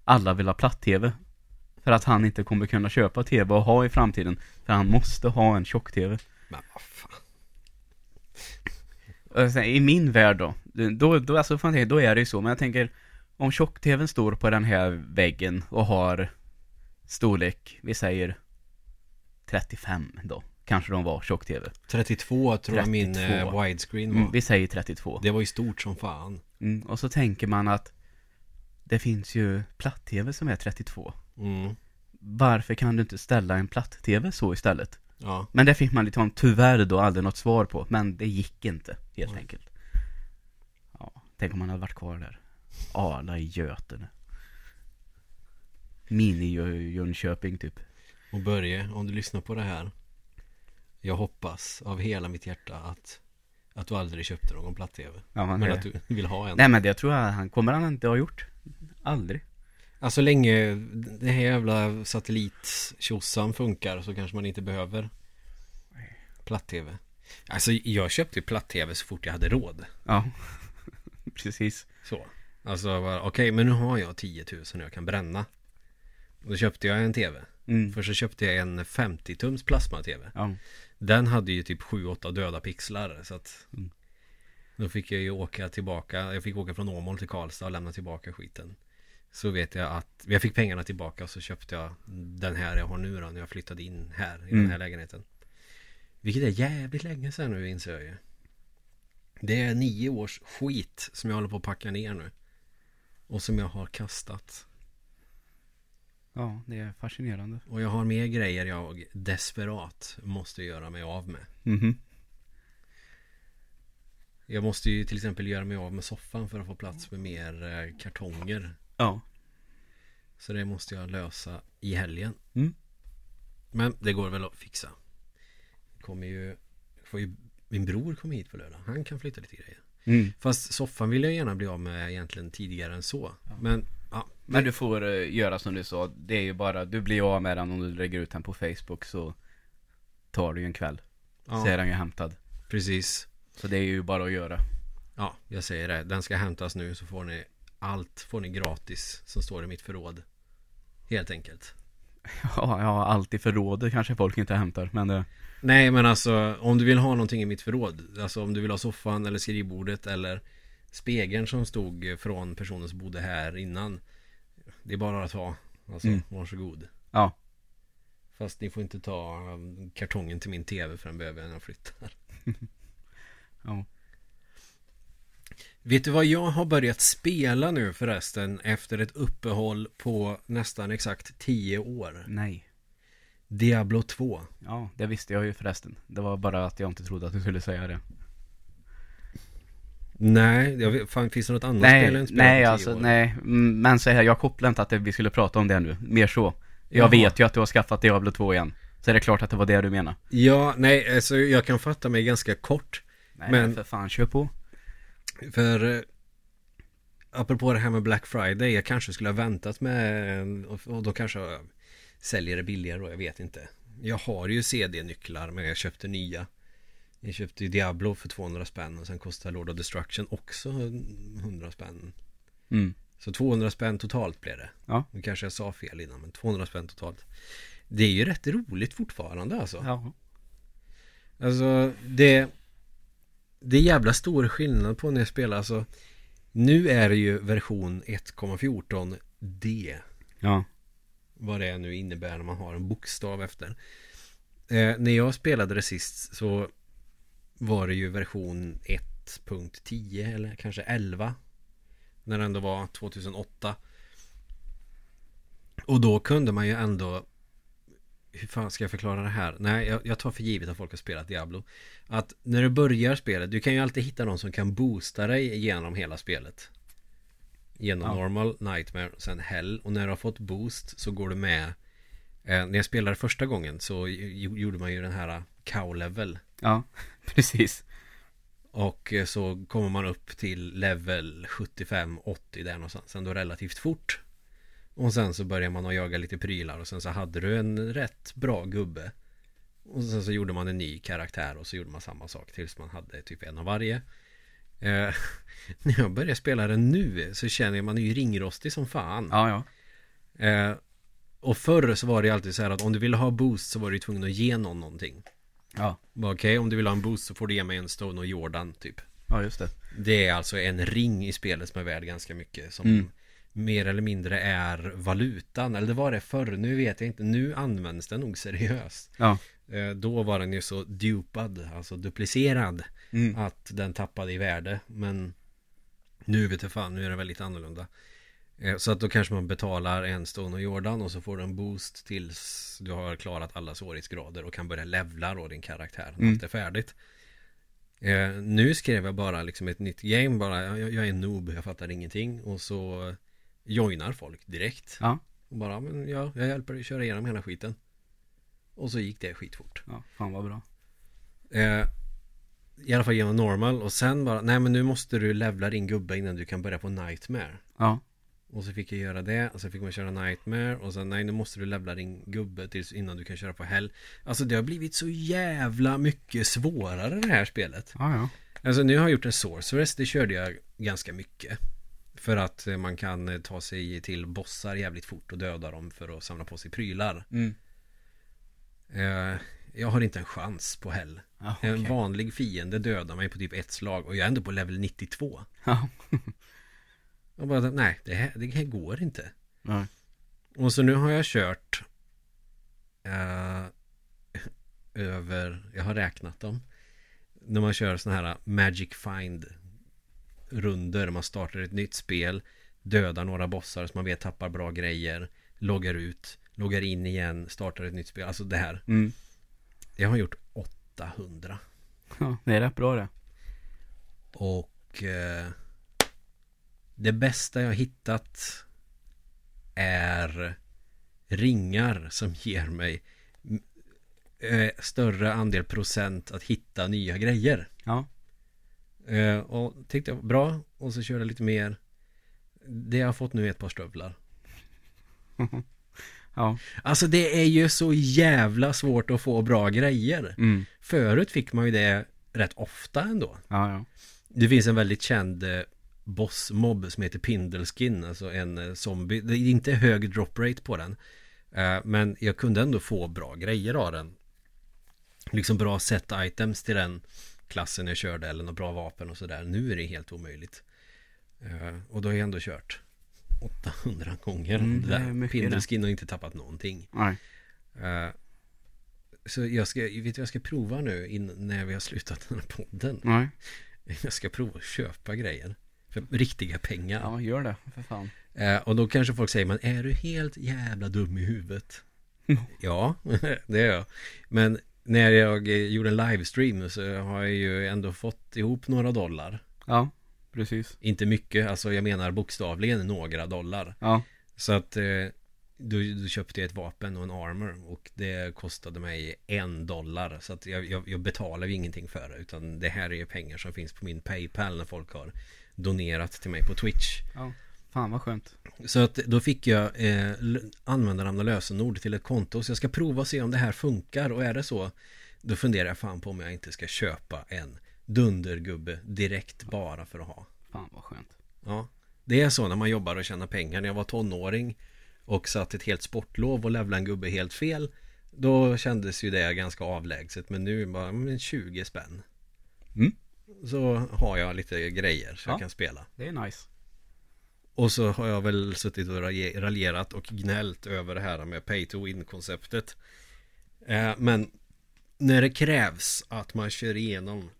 alla vill ha platt-tv. För att han inte kommer kunna köpa tv och ha i framtiden. För han måste ha en tjock-tv. Men vad fan. Sen, I min värld då, då, då, alltså, fan, då är det ju så, men jag tänker om tjock-tvn står på den här väggen och har storlek, vi säger 35 då, kanske de var tjock-tv. 32 tror jag min 32. eh, widescreen var. Mm, vi säger 32. Det var ju stort som fan. Mm, och så tänker man att det finns ju platt-tv som är 32. Mm. Varför kan du inte ställa en platt-tv så istället? Ja. Men det fick man liksom tyvärr då aldrig något svar på, men det gick inte helt Nej. enkelt. Ja, tänk om man hade varit kvar där. Arla i Götene. Mini-Jönköping typ. Och Börje, om du lyssnar på det här. Jag hoppas av hela mitt hjärta att, att du aldrig köpte någon platt-tv. Ja, men Men att du vill ha en. Nej men det tror jag han kommer han inte ha gjort. Aldrig. Alltså länge det här jävla satellittjosan funkar så kanske man inte behöver platt-tv. Alltså jag köpte ju platt-tv så fort jag hade råd. Ja. [laughs] Precis. Så. Alltså okej men nu har jag 10 000 och jag kan bränna. Och då köpte jag en tv. Mm. Först så köpte jag en 50-tums plasma-tv. Ja. Den hade ju typ 7-8 döda pixlar så att Mm. Då fick jag ju åka tillbaka. Jag fick åka från Åmål till Karlstad och lämna tillbaka skiten. Så vet jag att Jag fick pengarna tillbaka och så köpte jag Den här jag har nu då när jag flyttade in här I Mm. den här lägenheten. Vilket är jävligt länge sedan nu inser jag ju. Det är nio års skit som jag håller på att packa ner nu. Och som jag har kastat Ja, det är fascinerande. Och jag har mer grejer jag desperat måste göra mig av med Mhm. Jag måste ju till exempel göra mig av med soffan för att få plats med mer eh, kartonger. Ja. Så det måste jag lösa i helgen. Mm. Men det går väl att fixa. Kommer ju, får ju min bror kommer hit på lördag. Han kan flytta lite grejer. Mm. Fast soffan vill jag gärna bli av med egentligen tidigare än så. Ja, Men du får eh, göra som du sa, det är ju bara, du blir av med den om du lägger ut den på Facebook så tar du ju en kväll. Så är ja den ju hämtad. precis. Så det är ju bara att göra. Ja, jag säger det. Den ska hämtas nu så får ni allt får ni gratis som står i mitt förråd. Helt enkelt. [laughs] Ja, ja, allt i förrådet kanske folk inte hämtar, men det... Nej men alltså om du vill ha någonting i mitt förråd Alltså om du vill ha soffan eller skrivbordet eller Spegeln som stod från personen som bodde här innan Det är bara att ta Alltså Mm. varsågod Ja. Fast ni får inte ta um, kartongen till min tv för den behöver jag när jag flyttar [laughs] Ja. Vet du vad jag har börjat spela nu förresten Efter ett uppehåll på nästan exakt 10 år Nej. Diablo 2 Ja, det visste jag ju förresten. Det var bara att jag inte trodde att du skulle säga det. Nej, jag vet, fan, finns det något annat spel Nej, inte spelat nej på 10 alltså, år? nej. Mm, Men så här, jag kopplar inte att vi skulle prata om det nu. Mer så. Jag Jaha. vet ju att du har skaffat Diablo 2 igen. Så är det klart att det var det du menar. Ja, nej, alltså jag kan fatta mig ganska kort Nej, Men- för fan, kör på. För eh, Apropå det här med Black Friday Jag kanske skulle ha väntat med och, och då kanske jag Säljer det billigare då, jag vet inte Jag har ju CD-nycklar men jag köpte nya Jag köpte ju Diablo för 200 spänn och sen kostar Lord of Destruction också 100 spänn Mm. Så 200 spänn totalt blev det Ja. Nu kanske jag sa fel innan men 200 spänn totalt Det är ju rätt roligt fortfarande alltså Ja. Alltså det Det är jävla stor skillnad på när jag spelar alltså Nu är det ju version 1.14 D Ja. Vad det nu innebär när man har en bokstav efter eh, När jag spelade det sist så Var det ju version 1.10 eller kanske 11 När det ändå var 2008 Och då kunde man ju ändå hur fan ska jag förklara det här? Nej, jag, jag tar för givet att folk har spelat Diablo. Att när du börjar spelet, du kan ju alltid hitta någon som kan boosta dig genom hela spelet. Genom Ja. normal, nightmare, sen hell. Och när du har fått boost så går du med Eh, när jag spelade första gången så gjorde man ju den här cow-level. Ja, [laughs] precis. Och eh, så kommer man upp till level 75-80 där någonstans. Ändå relativt fort. Och sen så börjar man att jaga lite prylar och sen så hade du en rätt bra gubbe. Och sen så gjorde man en ny karaktär och så gjorde man samma sak tills man hade typ en av varje. Eh, [laughs] när jag börjar spela den nu så känner jag man är ju ringrostig som fan. Ja, ja. Eh, och förr så var det alltid så här att om du ville ha boost så var du tvungen att ge någon någonting. Ja, Okej, om du vill ha en boost så får du ge mig en Stone och Jordan typ. ja just det. Det är alltså en ring i spelet som är värd ganska mycket. Som Mm. mer eller mindre är valutan. Eller det var det förr, nu vet jag inte. Nu används den nog seriöst. Ja. Eh, Då var den ju så dupad, alltså duplicerad. Mm. Att den tappade i värde. Men nu vet jag fan, nu är det väldigt annorlunda. Eh, Så att då kanske man betalar en Stone och Jordan och så får du en boost tills du har klarat alla svårighetsgrader och kan börja levla då din karaktär när Mm. allt är färdigt. Eh, nu skrev jag bara liksom ett nytt game bara, jag, jag är en noob, jag fattar ingenting och så joinar folk direkt. Ja. Och bara, men ja, jag hjälper dig köra igenom hela skiten. Och så gick det skitfort. Ja, fan vad bra. Eh, I alla fall genom normal och sen bara, nej men nu måste du levla din gubbe innan du kan börja på nightmare. Ja. Och så fick jag göra det och så fick man köra Nightmare och sen nej nu måste du levla din gubbe tills innan du kan köra på Hell. Alltså det har blivit så jävla mycket svårare det här spelet. Ja, ja. Alltså nu har jag gjort en Sorceress, det körde jag ganska mycket. För att eh, man kan eh, ta sig till bossar jävligt fort och döda dem för att samla på sig prylar. Mm. Eh, jag har inte en chans på Hell. Ja, En okej. vanlig fiende dödar mig på typ ett slag och jag är ändå på level 92. Ja. [laughs] Och bara, nej, det här, det här går inte. Nej. Och så nu har jag kört eh, över, jag har räknat dem. När man kör sådana här Magic Find runder. Man startar ett nytt spel, dödar några bossar som man vet tappar bra grejer, loggar ut, loggar in igen, startar ett nytt spel. Alltså det här. Mm. Jag har gjort 800. Ja, det är rätt bra det. Och eh, det bästa jag hittat är ringar som ger mig eh, större andel procent att hitta nya grejer. Ja. Eh, och tyckte jag bra och så körde jag lite mer. Det jag har fått nu är ett par stövlar. [laughs] Ja. Alltså det är ju så jävla svårt att få bra grejer. Mm. Förut fick man ju det rätt ofta ändå. Ja, ja. Det finns en väldigt känd eh, bossmobb som heter Pindleskin, alltså en eh, zombie. Det är inte hög drop rate på den. Eh, men jag kunde ändå få bra grejer av den. Liksom bra set items till den klassen jag körde eller något bra vapen och sådär. Nu är det helt omöjligt. Eh, och då har jag ändå kört 800 [laughs] gånger. Mm, det det är där. mycket Pindleskin har inte tappat någonting. Nej. Så jag ska, vet du vad jag ska prova nu in, när vi har slutat den här podden? Nej. [laughs] Jag ska prova att köpa grejer. Riktiga pengar. Ja, gör det. För fan. Eh, och då kanske folk säger, men är du helt jävla dum i huvudet? [laughs] Ja, [laughs] det är jag. Men när jag eh, gjorde en livestream så har jag ju ändå fått ihop några dollar. Ja, precis. Inte mycket, alltså jag menar bokstavligen några dollar. Ja. Så att eh, då, då köpte jag ett vapen och en armor och det kostade mig en dollar. Så att jag, jag, jag betalar ju ingenting för det. Utan det här är ju pengar som finns på min Paypal när folk har donerat till mig på Twitch. Ja. Fan vad skönt. Så att då fick jag eh, användarnamn och lösenord till ett konto. Så jag ska prova och se om det här funkar. Och är det så, då funderar jag fan på om jag inte ska köpa en dundergubbe direkt bara för att ha. Fan vad skönt. Ja, det är så när man jobbar och tjänar pengar. När jag var tonåring och satt ett helt sportlov och levlade en gubbe helt fel. Då kändes ju det ganska avlägset. Men nu bara men 20 spänn. Mm. Så har jag lite grejer så Ja. jag kan spela. Det är nice. Och så har jag väl suttit och ralje- raljerat och gnällt över det här med pay to win konceptet. Eh, men när det krävs att man kör igenom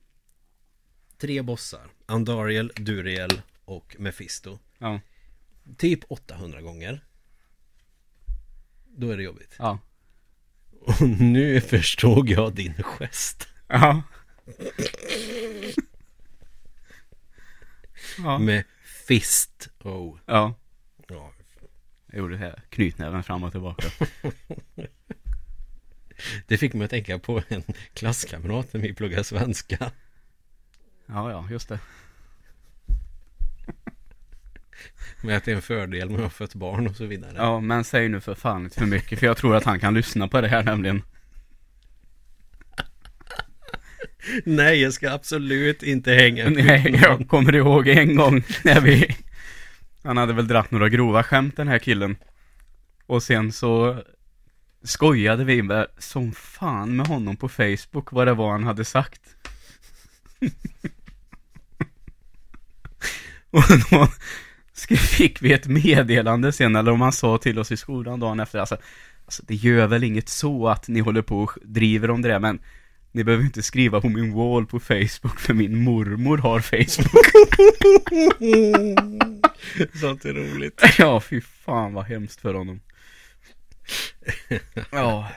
tre bossar. Andariel, Duriel och Mephisto. Ja. Typ 800 gånger. Då är det jobbigt. Ja. Och nu förstod jag din gest. Ja. Ja. Med fist. Oh. Ja. Ja. Jag gjorde det här. Knytnäven fram och tillbaka. [laughs] Det fick mig att tänka på en klasskamrat när vi pluggade svenska. Ja, ja, just det. [laughs] Med att det är en fördel med att ha fött barn och så vidare. Ja, men säg nu för fan inte för mycket, för jag tror att han kan lyssna på det här nämligen. Nej, jag ska absolut inte hänga ut Nej, jag kommer ihåg en gång när vi Han hade väl dratt några grova skämt den här killen. Och sen så Skojade vi med som fan med honom på Facebook vad det var han hade sagt. [laughs] Och då fick vi ett meddelande sen eller om han sa till oss i skolan dagen efter. Alltså, alltså det gör väl inget så att ni håller på och driver om det där men ni behöver inte skriva på min wall på Facebook för min mormor har Facebook. [laughs] Sånt är roligt. [laughs] ja, fy fan vad hemskt för honom. [laughs] ja,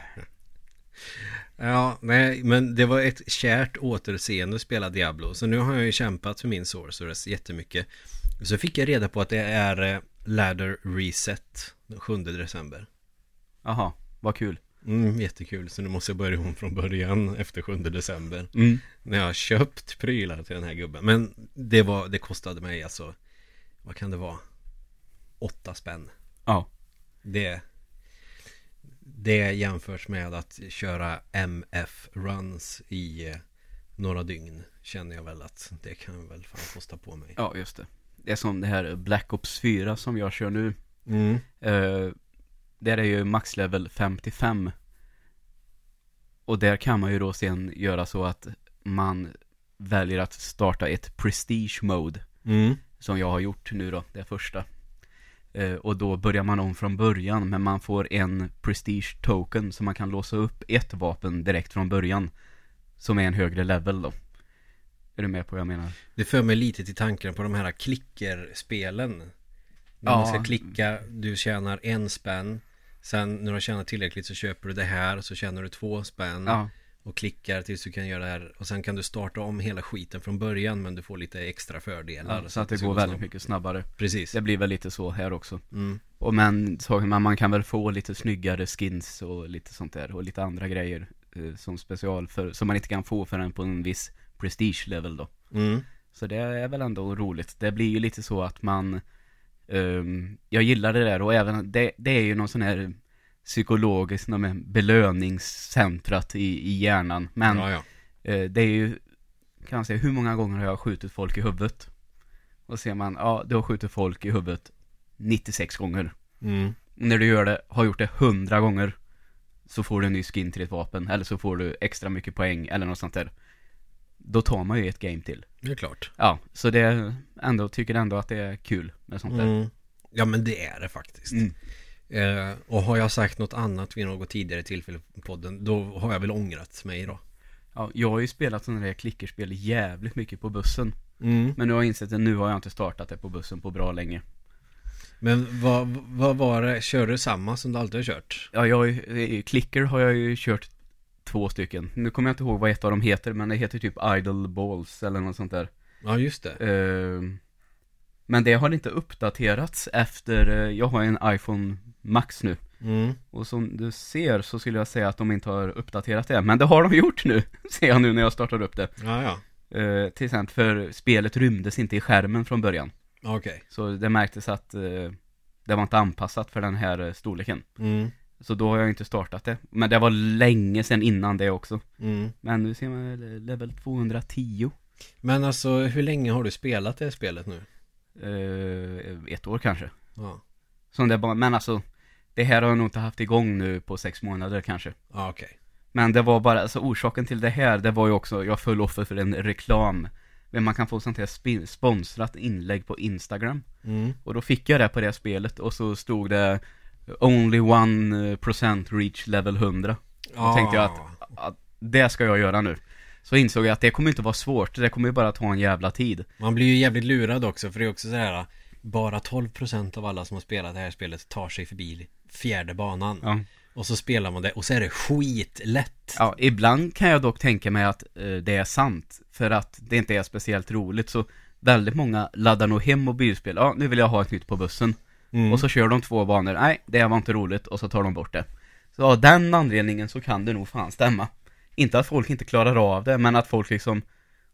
Ja, nej, men det var ett kärt återseende att spela Diablo. Så nu har jag ju kämpat för min Sorceress jättemycket. Så fick jag reda på att det är eh, Ladder Reset den 7 december. jaha, vad kul. Mm, jättekul. Så nu måste jag börja om från början efter 7 december. Mm. När jag har köpt prylar till den här gubben. Men det var, det kostade mig alltså, vad kan det vara? Åtta spänn. Ja, Det Det jämförs med att köra MF-runs i eh, några dygn Känner jag väl att det kan väl fan kosta på mig ja just det. Det är som det här Black Ops 4 som jag kör nu. mm. Uh, där är ju maxlevel 55. Och där kan man ju då sen göra så att man väljer att starta ett prestige mode. Mm. Som jag har gjort nu då, det första. Eh, och då börjar man om från början, men man får en prestige token så man kan låsa upp ett vapen direkt från början. Som är en högre level då. Är du med på vad jag menar? Det för mig lite till tanken på de här klickerspelen När Ja. man ska klicka, du tjänar en spänn Sen när du har tjänat tillräckligt så köper du det här Så tjänar du två spänn Ja, Och klickar tills du kan göra det här Och sen kan du starta om hela skiten från början Men du får lite extra fördelar ja så att det ska går gå väldigt snabbt. mycket snabbare. Precis Det blir väl lite så här också. mm. Och men, så, men man kan väl få lite snyggare skins och lite sånt där. Och lite andra grejer eh, som special för, som man inte kan få förrän på en viss prestige level då. Mm. Så det är väl ändå roligt. Det blir ju lite så att man ehm, Jag gillar det där och även det, det är ju någon sån här psykologiskt någon med belöningscentrat i, i hjärnan. Men Ja, ja. eh, det är ju kan man säga, hur många gånger har jag skjutit folk i huvudet? Och ser man, ja du har skjutit folk i huvudet 96 gånger. Mm. När du gör det, har gjort det 100 gånger Så får du en ny skin till ditt vapen Eller så får du extra mycket poäng eller något sånt där Då tar man ju ett game till Det är klart Ja, så det är ändå, tycker ändå att det är kul med sånt där mm. Ja men det är det faktiskt Mm. eh, Och har jag sagt något annat vid något tidigare tillfälle på podden Då har jag väl ångrat mig då Ja, jag har ju spelat sådana där klickerspel jävligt mycket på bussen mm. Men nu har jag insett att nu har jag inte startat det på bussen på bra länge Men vad, vad var det, kör du samma som du alltid har kört? Ja, jag klicker har jag ju kört två stycken. Nu kommer jag inte ihåg vad ett av dem heter Men det heter typ Idle Balls eller något sånt där. Ja just det. Ehm, Men det har inte uppdaterats efter, eh, jag har en iPhone Max nu. Mm. Och som du ser så skulle jag säga att de inte har uppdaterat det Men det har de [laughs] gjort nu, ser jag nu när jag startar upp det. Ja ja, Eh, Till exempel för spelet rymdes inte i skärmen från början. Okej. Så det märktes att eh, det var inte anpassat för den här storleken. Mm. Så då har jag inte startat det. Men det var länge sedan innan det också. Mm. Men nu ser man eh, level 210 Men alltså hur länge har du spelat det spelet nu? eh, Ett år kanske. Ja, Som det bara, men alltså Det här har jag nog inte haft igång nu på sex månader kanske. Ja okej. Men det var bara, alltså orsaken till det här Det var ju också, jag föll offer för en reklam. Men man kan få sånt här sponsrat inlägg på Instagram. Mm. Och då fick jag det på det spelet och så stod det Only 1% reach level 100 Då tänkte jag att, att det ska jag göra nu. Så insåg jag att det kommer inte vara svårt, det kommer ju bara ta en jävla tid. Man blir ju jävligt lurad också för det är också så här Bara 12% av alla som har spelat det här spelet tar sig förbi fjärde banan. Ja, Och så spelar man det och så är det skitlätt. Ja ibland kan jag dock tänka mig att eh, det är sant För att det inte är speciellt roligt. Så Väldigt många laddar nog hem mobilspel, ja nu vill jag ha ett nytt på bussen mm. Och så kör de två banor, nej det var inte roligt och så tar de bort det Så av den anledningen så kan det nog fan stämma. Inte att folk inte klarar av det, men att folk liksom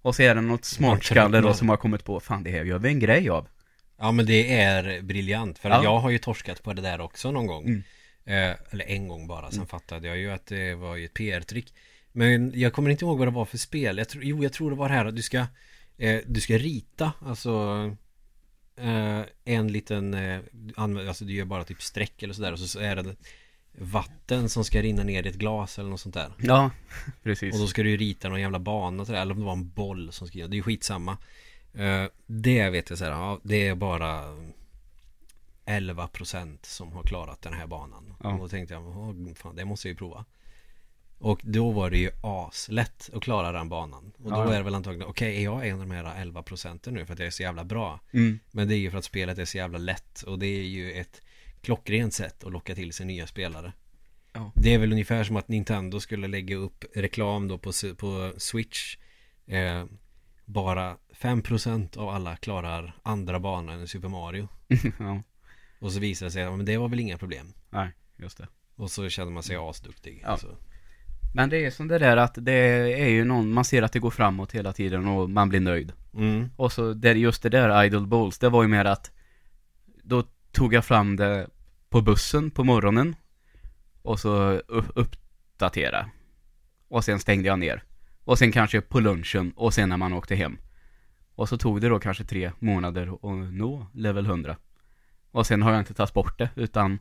Och så är det något smartskalle då som har kommit på Fan det här gör vi en grej av. Ja men det är briljant för Ja. jag har ju torskat på det där också någon gång Mm. eh, Eller en gång bara, sen fattade jag ju att det var ju ett PR-trick Men jag kommer inte ihåg vad det var för spel jag tror, Jo jag tror det var det här att du ska eh, Du ska rita, alltså En liten eh, Alltså du gör bara typ streck eller sådär och så, är det Vatten som ska rinna ner i ett glas eller något sånt där Ja, [laughs] precis. och då ska du ju rita någon jävla bana sådär, eller om det var en boll som ska Det är ju skitsamma Eh, Det vet jag såhär, ja det är bara 11% som har klarat den här banan Ja. Och då tänkte jag, "Åh, fan det måste jag ju prova Och då var det ju aslätt att klara den banan Och då Ja, är det väl antagligen, okej är jag en av de här 11% nu för att jag är så jävla bra Mm. Men det är ju för att spelet är så jävla lätt och det är ju ett klockrent sätt att locka till sig nya spelare Ja. Det är väl ungefär som att Nintendo skulle lägga upp reklam då på, på Switch eh, Bara 5% av alla klarar andra banan än Super Mario [laughs] ja, Och så visar det sig att men det var väl inga problem nej, just det. Och så känner man sig asduktig Ja. så. Men det är som det där att det är ju någon, man ser att det går framåt hela tiden och man blir nöjd. mm. Och så det, just det där Idle Bowls, det var ju mer att Då tog jag fram det på bussen på morgonen Och så uppdatera Och sen stängde jag ner Och sen kanske på lunchen och sen när man åkte hem Och så tog det då kanske tre månader att nå level 100 Och sen har jag inte tagit bort det utan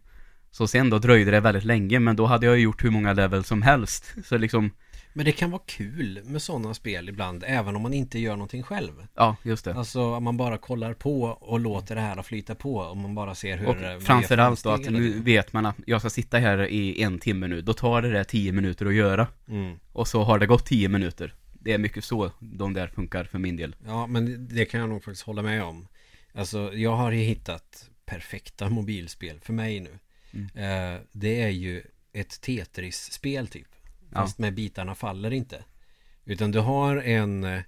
Så sen då dröjde det väldigt länge men då hade jag gjort hur många level som helst Så liksom, Men det kan vara kul med sådana spel ibland Även om man inte gör någonting själv ja just det Alltså om man bara kollar på och låter det här flyta på Och man bara ser hur Och framförallt då att nu vet man att jag ska sitta här i en timme nu, då tar det där tio minuter att göra. mm. Och så har det gått tio minuter. Det är mycket så de där funkar för min del. Ja men det kan jag nog faktiskt hålla med om Alltså jag har ju hittat perfekta mobilspel för mig nu Mm. eh, Det är ju ett Tetris-spel typ Ja. Fast med bitarna faller inte Utan du har en eh,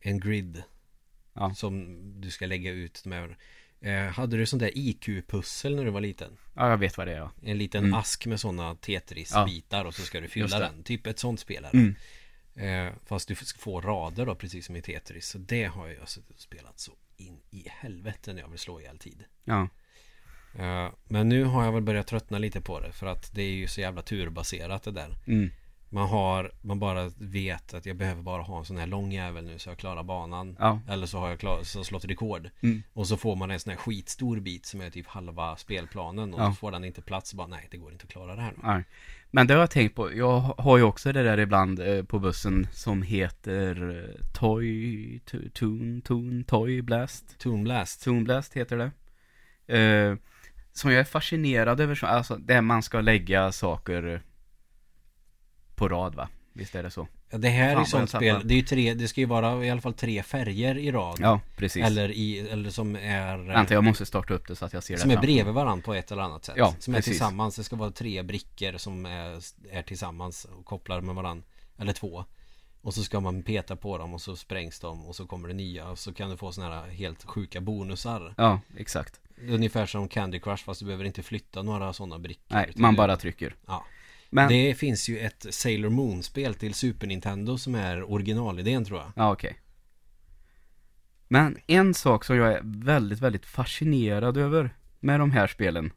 En grid Ja. Som du ska lägga ut de här eh, Hade du sånt där IQ-pussel när du var liten? Ja, jag vet vad det är ja. En liten Mm. ask med sådana Tetris-bitar och så ska du fylla den Typ ett sånt spel är det. Mm. Eh, fast du får rader då precis som i Tetris Så det har jag suttit och spelat så in i helvete när jag vill slå ihjäl tid Ja. Eh, Men nu har jag väl börjat tröttna lite på det För att det är ju så jävla turbaserat det där Mm. Man har, man bara vet att jag behöver bara ha en sån här lång jävel nu så jag klarar banan Ja. Eller så har jag klar, så slått rekord Mm. Och så får man en sån här skitstor bit som är typ halva spelplanen Och Ja. så får den inte plats och bara nej det går inte att klara det här nu Nej. Men det har jag tänkt på, jag har ju också det där ibland eh, på bussen som heter eh, Toy, to, Toon, Toon, Toy Blast. Toon Blast Toon Blast heter det. Eh, som jag är fascinerad över, så- alltså där man ska lägga saker på rad va? Visst är det så? Ja, det här är Fan, ju sånt spel, det är ju tre, det ska ju vara i alla fall tre färger i rad Ja, precis. Eller i, eller som är Vänta, jag måste starta upp det så att jag ser det Som är bredvid varandra på ett eller annat sätt Ja, Som är precis. tillsammans, det ska vara tre brickor som är, är tillsammans och kopplar med varandra Eller två Och så ska man peta på dem och så sprängs de och så kommer det nya och så kan du få såna här helt sjuka bonusar Ja, exakt. Ungefär som Candy Crush fast du behöver inte flytta några sådana brickor Nej, man bara trycker. Ja Men, Det finns ju ett Sailor Moon-spel till Super Nintendo som är originalidén tror jag ja okej. Men en sak som jag är väldigt, väldigt fascinerad över med de här spelen.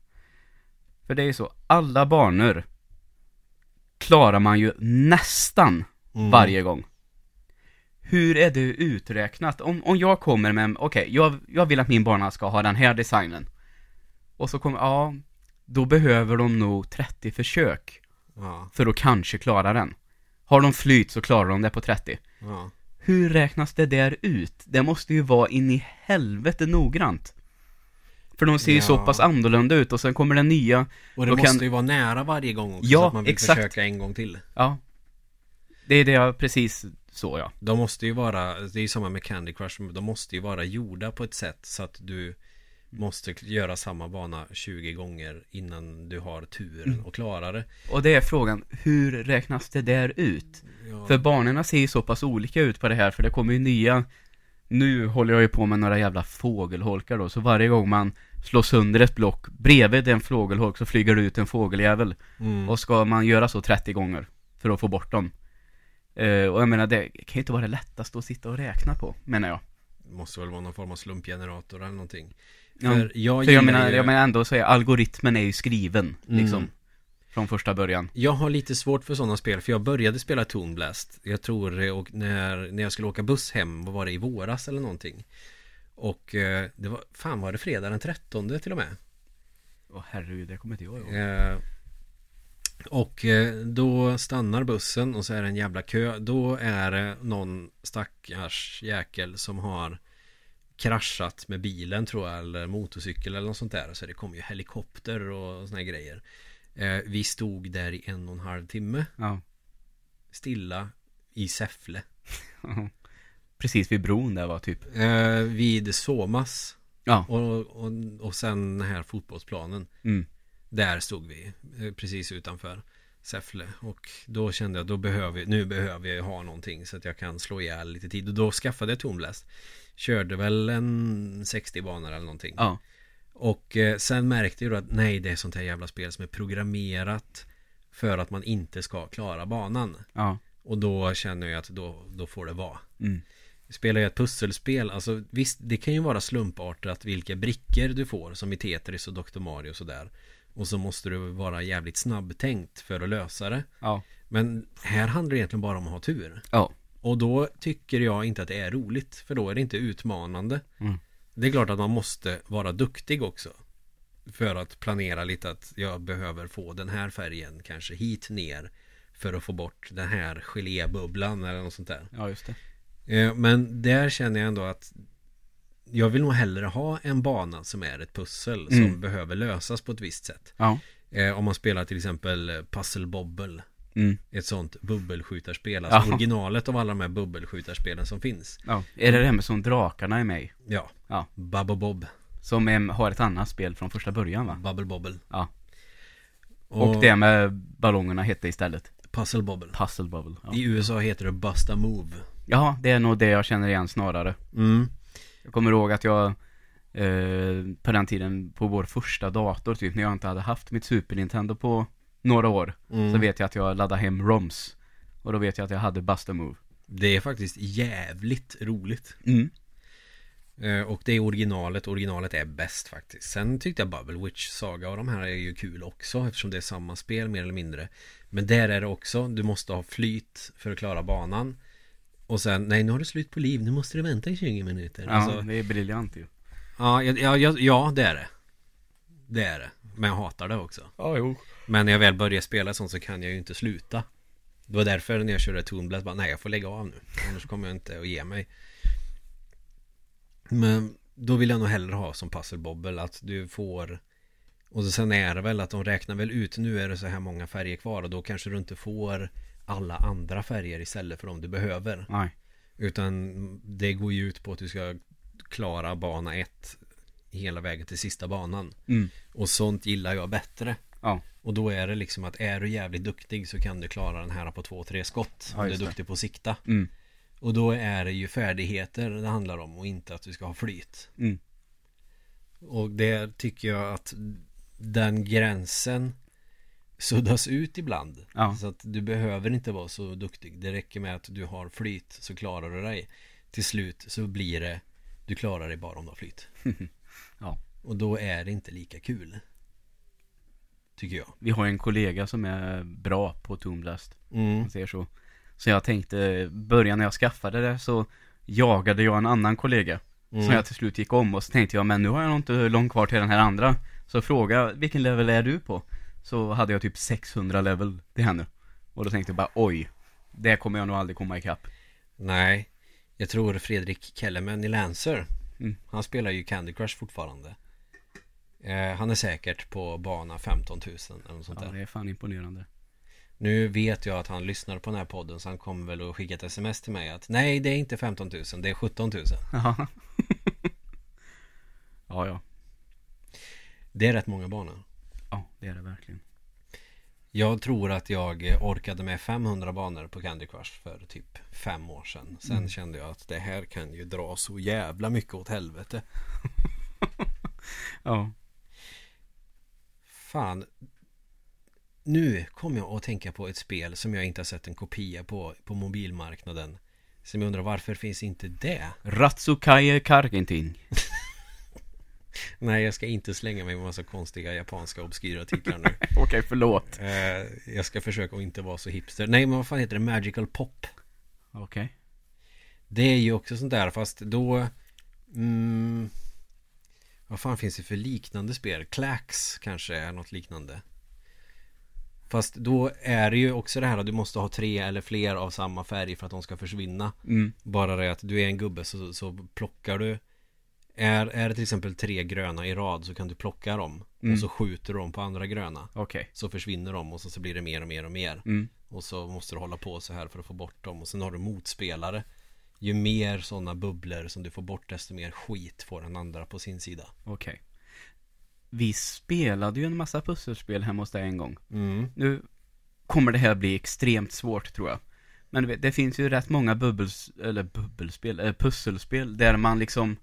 För det är ju så, alla banor klarar man ju nästan Mm. varje gång. Hur är det uträknat? Om, om jag kommer med, okej, jag, jag vill att min bana ska ha den här designen. Och så kommer, ja, då behöver de nog 30 försök Ja, för att kanske klara den. Har de flyt så klarar de det på 30. ja Hur räknas det där ut? Det måste ju vara in i helvete noggrant. För de ser ju Ja. så pass annorlunda ut och sen kommer det nya, Och det måste kan- ju vara nära varje gång också Ja, så att man vill exakt. försöka en gång till ja. Det är det jag precis så ja. De måste ju vara, det är ju samma med Candy Crush De måste ju vara gjorda på ett sätt så att du Måste göra samma bana 20 gånger innan du har turen och klarar det Och det är frågan, hur räknas det där ut? ja. För banorna ser ju så pass olika ut på det här, för det kommer ju nya Nu håller jag ju på med några jävla fågelholkar då, så varje gång man slå sönder ett block. Bredvid en fågelholk så flyger det ut en fågeljävel. Mm. Och ska man göra så 30 gånger för att få bort dem. Eh, och jag menar, det kan ju inte vara det lättaste att sitta och räkna på, menar jag. Måste väl vara någon form av slumpgenerator eller någonting. Ja, För jag, För jag menar, ju- jag menar ändå så är algoritmen är ju skriven, liksom. Mm. Från första början. Jag har lite svårt för sådana spel för jag började spela Toon Blast Jag tror det, och när, när jag skulle åka buss hem, vad var det i våras eller någonting Och eh, det var, fan var det fredag den 13 till och med Åh herregud, det kommer inte jag ihåg. eh, Och eh, då stannar bussen och så är det en jävla kö Då är det någon stackars jäkel som har kraschat med bilen tror jag eller motorcykel eller något sånt där Så det kom ju helikopter och såna här grejer eh, Vi stod där i en och en halv timme Ja. stilla i Säffle. [laughs] Precis vid bron där var typ. Eh, vid Somas Ja. och, och, och sen den här fotbollsplanen. Mm. Där stod vi eh, precis utanför Säffle. Och då kände jag då behöver, nu behöver jag ha någonting så att jag kan slå ihjäl lite tid. Och då skaffade jag Toon Blast. Körde väl en 60 banor eller någonting. Ja. Och eh, sen märkte jag då att nej det är sånt här jävla spel som är programmerat för att man inte ska klara banan. Ja. Och då känner jag att då, då får det vara. Mm. Spelar jag ett pusselspel, alltså visst det kan ju vara slumpartat vilka brickor du får som i Tetris och Dr. Mario och sådär. Och så måste du vara jävligt snabbtänkt för att lösa det. Ja. Men här handlar det egentligen bara om att ha tur. Ja. Och då tycker jag inte att det är roligt, för då är det inte utmanande. Mm. Det är klart att man måste vara duktig också. För att planera lite att jag behöver få den här färgen kanske hit ner. För att få bort den här gelébubblan eller något sånt där. Ja, just det. Eh, Men där känner jag ändå att jag vill nog hellre ha en bana som är ett pussel som Mm. behöver lösas på ett visst sätt. Ja. Eh, Om man spelar till exempel eh, Puzzle Bobble. Mm. Ett sånt bubbelskjutarspel. Alltså Ja. originalet av alla de här bubbelskjutarspelen som finns. Ja. Är det det här med som drakarna är med i? Ja. Ja. Bubble Bob. Som em, har ett annat spel från första början va? Bubble Bobble. Ja. Och, det med ballongerna hette istället Puzzle Bobble. Puzzle Bubble. Ja. I USA heter det Busta Move. ja, det är nog det jag känner igen snarare. Mm. Jag kommer ihåg att jag eh, på den tiden på vår första dator typ när jag inte hade haft mitt Super Nintendo på några år. Mm. Så vet jag att jag laddade hem ROMs. Och då vet jag att jag hade Busta Move. Det är faktiskt jävligt roligt. Mm. Eh, Och det är originalet, originalet är bäst faktiskt Sen tyckte jag Bubble Witch Saga och de här är ju kul också Eftersom det är samma spel mer eller mindre Men där är det också, du måste ha flyt för att klara banan Och sen, nej nu har du slut på liv, nu måste du vänta i 20 minuter. Ja, alltså, det är briljant ju. ja, ja, ja, ja, det är det. Det är det. Men jag hatar det också. Ja, jo. Men när jag väl börjar spela sånt så kan jag ju inte sluta. Det var därför när jag körde Toon Blast bara, nej jag får lägga av nu. Annars kommer jag inte att ge mig. Men då vill jag nog hellre ha som Puzzle Bobble att du får Och sen är det väl att de räknar väl ut Nu är det så här många färger kvar och då kanske du inte får Alla andra färger istället för de du behöver Nej. Utan det går ju ut på att du ska Klara bana ett Hela vägen till sista banan Mm. Och sånt gillar jag bättre Ja. och då är det liksom att är du jävligt duktig så kan du klara den här på två, tre skott. Ja, om du är duktig på att sikta. Mm. Och då är det ju färdigheter det handlar om och inte att du ska ha flyt. Mm. Och det tycker jag att den gränsen suddas ut ibland. Ja. Så att du behöver inte vara så duktig. Det räcker med att du har flyt så klarar du dig. Till slut så blir det du klarar dig bara om du har flyt. [laughs] Ja. Och då är det inte lika kul. Tycker jag. Vi har en kollega som är bra på Toon Blast. Mm. man säger så. Så jag tänkte, början när jag skaffade det så jagade jag en annan kollega. Mm. Som jag till slut gick om och så tänkte jag, men nu har jag nog inte långt kvar till den här andra. Så fråga, vilken level är du på? Så hade jag typ 600 level till henne. Och då tänkte jag bara, oj. Det kommer jag nog aldrig komma ikapp. Nej, jag tror Fredrik Kellerman i Lancer Mm. Han spelar ju Candy Crush fortfarande eh, Han är säkert på bana 15 000 eller något sånt Ja, där det är fan imponerande. Nu vet jag att han lyssnar på den här podden så han kommer väl att skicka ett sms till mig att Nej, det är inte 15 000, det är 17 000 [laughs] Ja. ja, ja. Det är rätt många banor Ja, det är det verkligen. Jag tror att jag orkade med 500 banor på Candy Crush för typ fem år sedan Sen Mm. kände jag att det här kan ju dra så jävla mycket åt helvete [laughs] Ja. Fan. Nu kommer jag att tänka på ett spel som jag inte har sett en kopia på på mobilmarknaden. Som jag undrar varför finns inte det? Ratsukaje Kargentin. [laughs] Nej, jag ska inte slänga mig med massa konstiga japanska obskyra titlar nu. [laughs] Okej, förlåt. Eh, jag ska försöka att inte vara så hipster. Nej, men vad fan heter det? Magical Pop. Okej. Det är ju också sånt där, fast då... Mm, vad fan finns det för liknande spel? Clax kanske är något liknande. Fast då är det ju också det här att du måste ha tre eller fler av samma färg för att de ska försvinna. Mm. Bara det att du är en gubbe så, så plockar du är, är det till exempel tre gröna i rad så kan du plocka dem Mm. Och så skjuter du dem på andra gröna Okej. Så försvinner de och så, så blir det mer och mer och mer Mm. Och så måste du hålla på så här för att få bort dem Och sen har du motspelare Ju mer sådana bubblor som du får bort desto mer skit får den andra på sin sida Okej. Vi spelade ju en massa pusselspel hemma hos dig en gång. mm. Nu kommer det här bli extremt svårt tror jag. Men vet, det finns ju rätt många bubbels, eller bubbelspel, äh, pusselspel där man liksom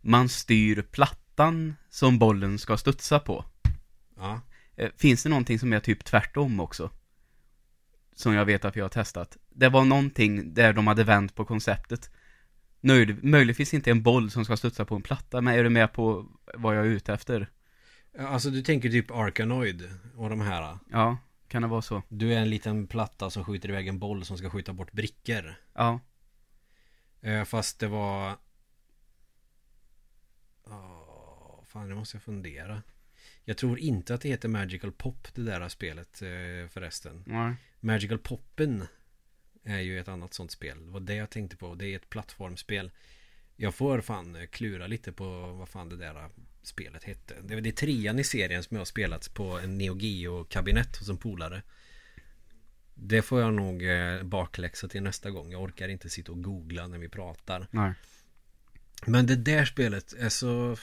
Man styr plattan som bollen ska studsa på. Ja Eh, Finns det någonting som är typ tvärtom också? Som jag vet att vi har testat. Det var någonting där de hade vänt på konceptet. Nöjd, möjligtvis inte en boll som ska studsa på en platta, men är du med på vad jag är ute efter? Alltså du tänker typ Arkanoid och de här Ja, kan det vara så? Du är en liten platta som skjuter iväg en boll som ska skjuta bort brickor Ja, Eh, Fast det var Åh, Fan, det måste jag fundera. Jag tror inte att det heter Magical Pop det där spelet eh, förresten. Nej. Magical Poppen är ju ett annat sånt spel. Det var det jag tänkte på. Det är ett plattformsspel Jag får fan eh, klura lite på vad fan det där eh, spelet hette. Det är det är trean i serien som jag har spelat på en Neo Geo kabinett hos en polare. Det får jag nog bakläxa till nästa gång. Jag orkar inte sitta och googla när vi pratar. Nej. Men det där spelet är så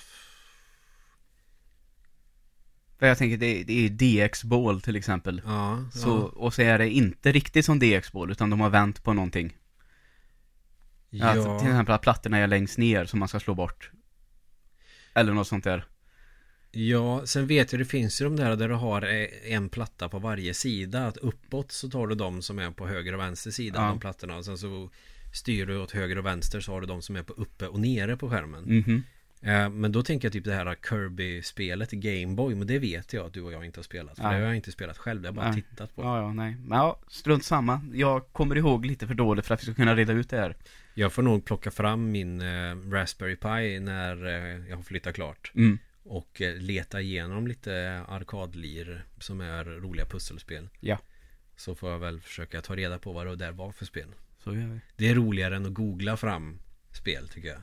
jag tänker, det, det är DX-bål till exempel. Ja, Så, ja. och så är det inte riktigt som DX-bål, utan de har vänt på någonting. Ja, Alltså, till exempel att plattorna är längst ner som man ska slå bort. Eller något sånt där. ja, sen vet jag det finns ju de där där du har eh, en platta på varje sida. Att uppåt så tar du de som är på höger och vänster sida. Ja. De plattorna. Och sen så styr du åt höger och vänster så har du de som är på uppe och nere på skärmen. Mhm. Eh, Men då tänker jag typ det här Kirby-spelet i Gameboy. Men det vet jag att du och jag inte har spelat. För Nej. det har jag inte spelat själv. Det har jag bara Nej. tittat på. Ja, ja, nej. Men ja, strunt samma. Jag kommer ihåg lite för dåligt för att vi ska kunna reda ut det här. Jag får nog plocka fram min eh, Raspberry Pi när eh, jag har flyttat klart. Mm. Och eh, leta igenom lite arkadlir som är roliga pusselspel. Ja. Så får jag väl försöka ta reda på vad det där var för spel. Så gör vi. Det är roligare än att googla fram spel tycker jag.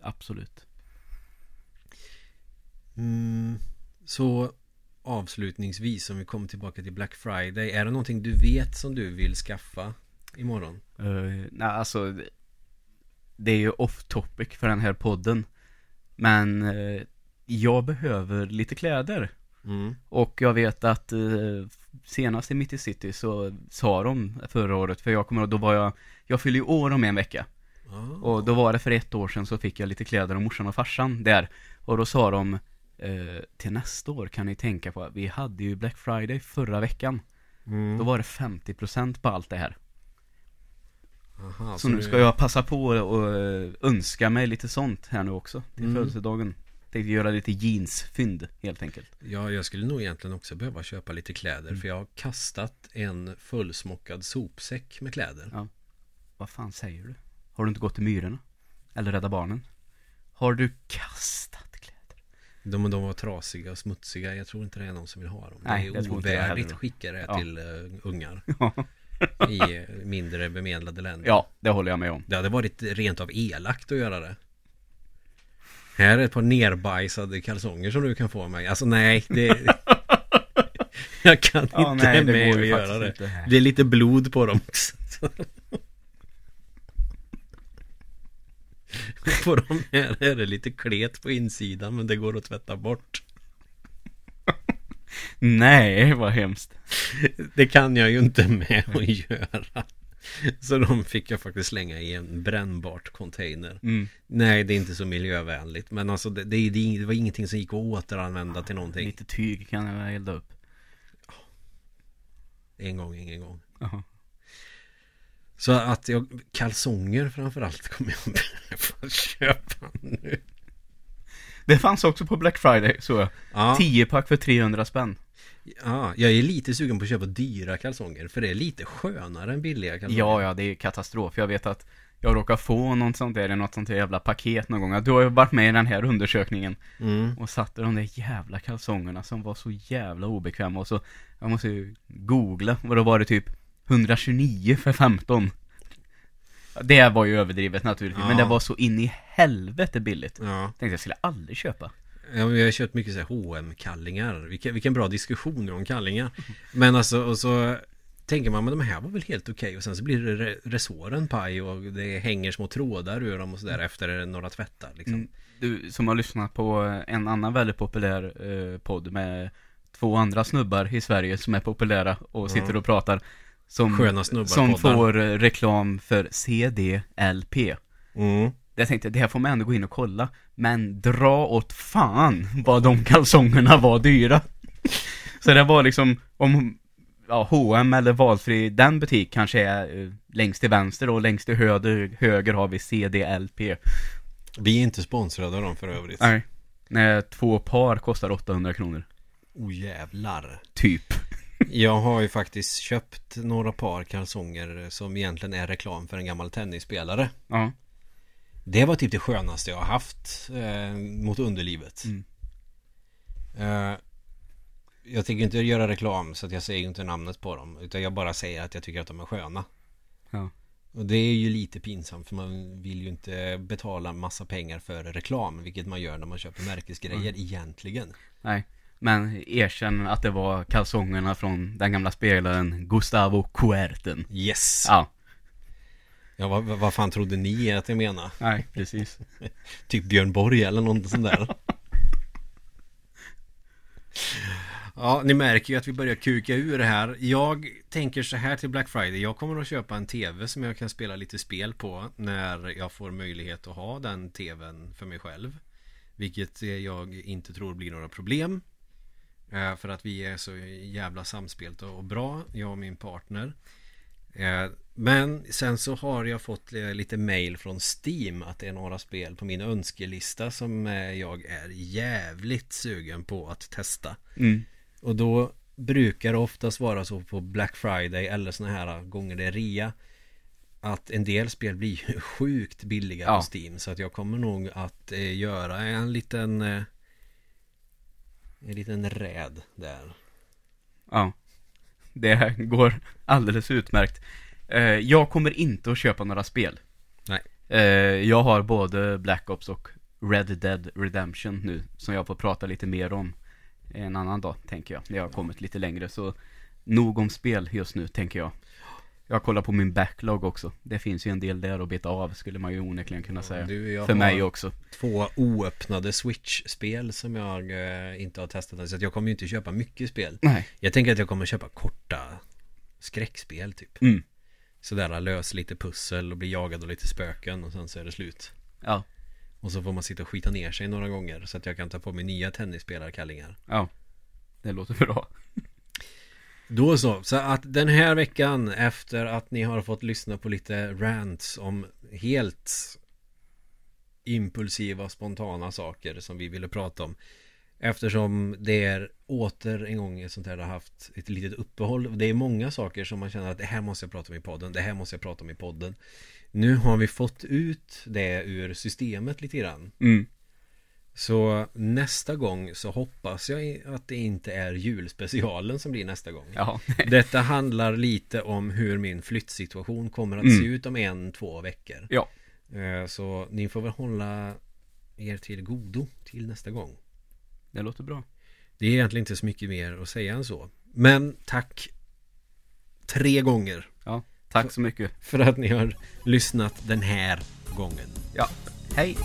Absolut. Mm, så avslutningsvis om vi kommer tillbaka till Black Friday. Är det någonting du vet som du vill skaffa imorgon? Uh, nej, alltså. det- är ju off topic för den här podden. Men eh, jag behöver lite kläder. Mm. Och jag vet att eh, senast i Mitt i City så sa de förra året, för jag kommer då var jag, jag fyller ju år om en vecka. Ah. Och då var det för ett år sedan så fick jag lite kläder av morsan och farsan där. Och då sa de, eh, till nästa år kan ni tänka på, vi hade ju Black Friday förra veckan. Mm. Då var det 50% på allt det här. Aha, Så nu ska jag passa på och eh, önska mig lite sånt här nu också till Mm. födelsedagen. Tänkte göra lite jeansfynd helt enkelt. Ja, jag skulle nog egentligen också behöva köpa lite kläder. Mm. För jag har kastat en fullsmockad sopsäck med kläder. Ja. Vad fan säger du? Har du inte gått till Myrorna? Eller Rädda Barnen? Har du kastat? De, de var trasiga och smutsiga. Jag tror inte det är någon som vill ha dem. Nej, det är ovärdigt att skicka det Ja. till uh, ungar [laughs] i eh, mindre bemedlade länder. ja, det håller jag med om. Det hade varit rent av elakt att göra det. Här är ett par nerbajsade kalsonger som du kan få av mig. Alltså nej, det... [laughs] jag kan Ja, inte nej, det med att göra det. inte. Det är lite blod på dem också. [laughs] [laughs] på de här är det lite klet på insidan men det går att tvätta bort. [laughs] Nej, vad hemskt. Det kan jag ju inte med att göra. Så de fick jag faktiskt slänga i en brännbart container. Mm. Nej, det är inte så miljövänligt. Men alltså det, det, det var ingenting som gick att återanvända till någonting. Lite tyg kan jag elda upp. En gång, ingen gång. Jaha. Så att jag, kalsonger framförallt kommer jag behöva [laughs] köpa nu. Det fanns också på Black Friday, så jag. Ja, 10 pack för 300 spänn. ja, jag är lite sugen på att köpa dyra kalsonger. För det är lite skönare än billiga kalsonger. Ja, ja, det är katastrof. Jag vet att jag råkar få något sånt där, något sånt där jävla paket någon gång. Du har ju varit med i den här undersökningen Mm. och satte de där jävla kalsongerna som var så jävla obekväma och så, jag måste ju googla och då var det typ 129 för 15. Det var ju överdrivet naturligtvis, men Ja. det var så in i helvete billigt. Ja. Tänkte jag skulle aldrig köpa. Ja, men jag har köpt mycket så här hm kallingar vilken, vilken bra diskussion om kallingar Men alltså, och så Tänker man, men de här var väl helt okej Och sen så blir det re- resåren paj Och det hänger små trådar ur dem och sådär Efter några tvättar liksom Mm. Du som har lyssnat på en annan väldigt populär eh, podd med två andra snubbar i Sverige som är populära och sitter och pratar. Som, Sköna snubbar som poddar. får eh, reklam för CDLP. mm. Jag tänkte, det här får man ändå gå in och kolla. Men dra åt fan vad de kalsongerna var dyra. [laughs] Så det var liksom, om ja, H&M eller valfri, den butik kanske är eh, längst till vänster och längst till höger, höger har vi CDLP. Vi är inte sponsrade av dem för övrigt Nej. När två par kostar 800 kronor. Oh jävlar Typ. Jag har ju faktiskt köpt några par kalsonger Som egentligen är reklam för en gammal tennisspelare Ja. Det var typ det skönaste jag har haft eh, Mot underlivet Mm. Eh, jag tänker inte göra reklam så att jag säger inte namnet på dem Utan jag bara säger att jag tycker att de är sköna Ja. Och det är ju lite pinsamt för man vill ju inte betala massa pengar för reklam Vilket man gör när man köper märkesgrejer egentligen Nej. Men erkänn att det var kalsongerna från den gamla spelaren Gustavo Kuerten. Yes! Ja. Ja, vad, vad fan trodde ni att jag menade? Nej, precis. [laughs] Typ Björn Borg eller något sånt där [laughs] Ja, ni märker ju att vi börjar kuka ur det här Jag tänker så här till Black Friday Jag kommer att köpa en TV som jag kan spela lite spel på När jag får möjlighet att ha den TVn för mig själv Vilket jag inte tror blir några problem För att vi är så jävla samspelta och bra Jag och min partner Eh, Men sen så har jag fått eh, lite mail från Steam att det är några spel på min önskelista som eh, jag är jävligt sugen på att testa. Mm. Och då brukar det oftast vara så på Black Friday eller såna här gånger det är rea att en del spel blir ju [laughs] sjukt billiga Ja. på Steam så att jag kommer nog att eh, göra en liten eh, en liten räd där. Ja. Det [laughs] går alldeles utmärkt. Eh, jag kommer inte att köpa några spel. Nej. Eh, jag har både Black Ops och Red Dead Redemption nu, som jag får prata lite mer om en annan dag, tänker jag. När jag har kommit lite längre, så nog om spel just nu, tänker jag. Jag kollar på min backlog också. Det finns ju en del där att beta av, skulle man ju onekligen kunna säga. Du, För mig också. två oöppnade Switch-spel som jag eh, inte har testat. Så jag kommer ju inte köpa mycket spel. Nej. Jag tänker att jag kommer köpa korta skräckspel typ. Mm. Sådär lös lite pussel och bli jagad av lite spöken och sen så är det slut. Ja. Och så får man sitta och skita ner sig några gånger så att jag kan ta på mig nya tennisspelarkallingar. Ja. Det låter bra. Då så, så att den här veckan efter att ni har fått lyssna på lite rants om helt impulsiva, spontana saker som vi ville prata om. Eftersom det är åter en gång ett sånt här har haft ett litet uppehåll. Det är många saker som man känner att det här måste jag prata om i podden. Det här måste jag prata om i podden. Nu har vi fått ut det ur systemet lite grann. Mm. Så nästa gång så hoppas jag att det inte är julspecialen som blir nästa gång. Ja. [laughs] Detta handlar lite om hur min flyttsituation kommer att Mm. se ut om en, två veckor. Ja. Eh, Så ni får väl hålla er till godo till nästa gång. Det låter bra. Det är egentligen inte så mycket mer att säga än så. Men tack tre gånger Ja. Tack så mycket. för att ni har lyssnat den här gången. Ja. Hej.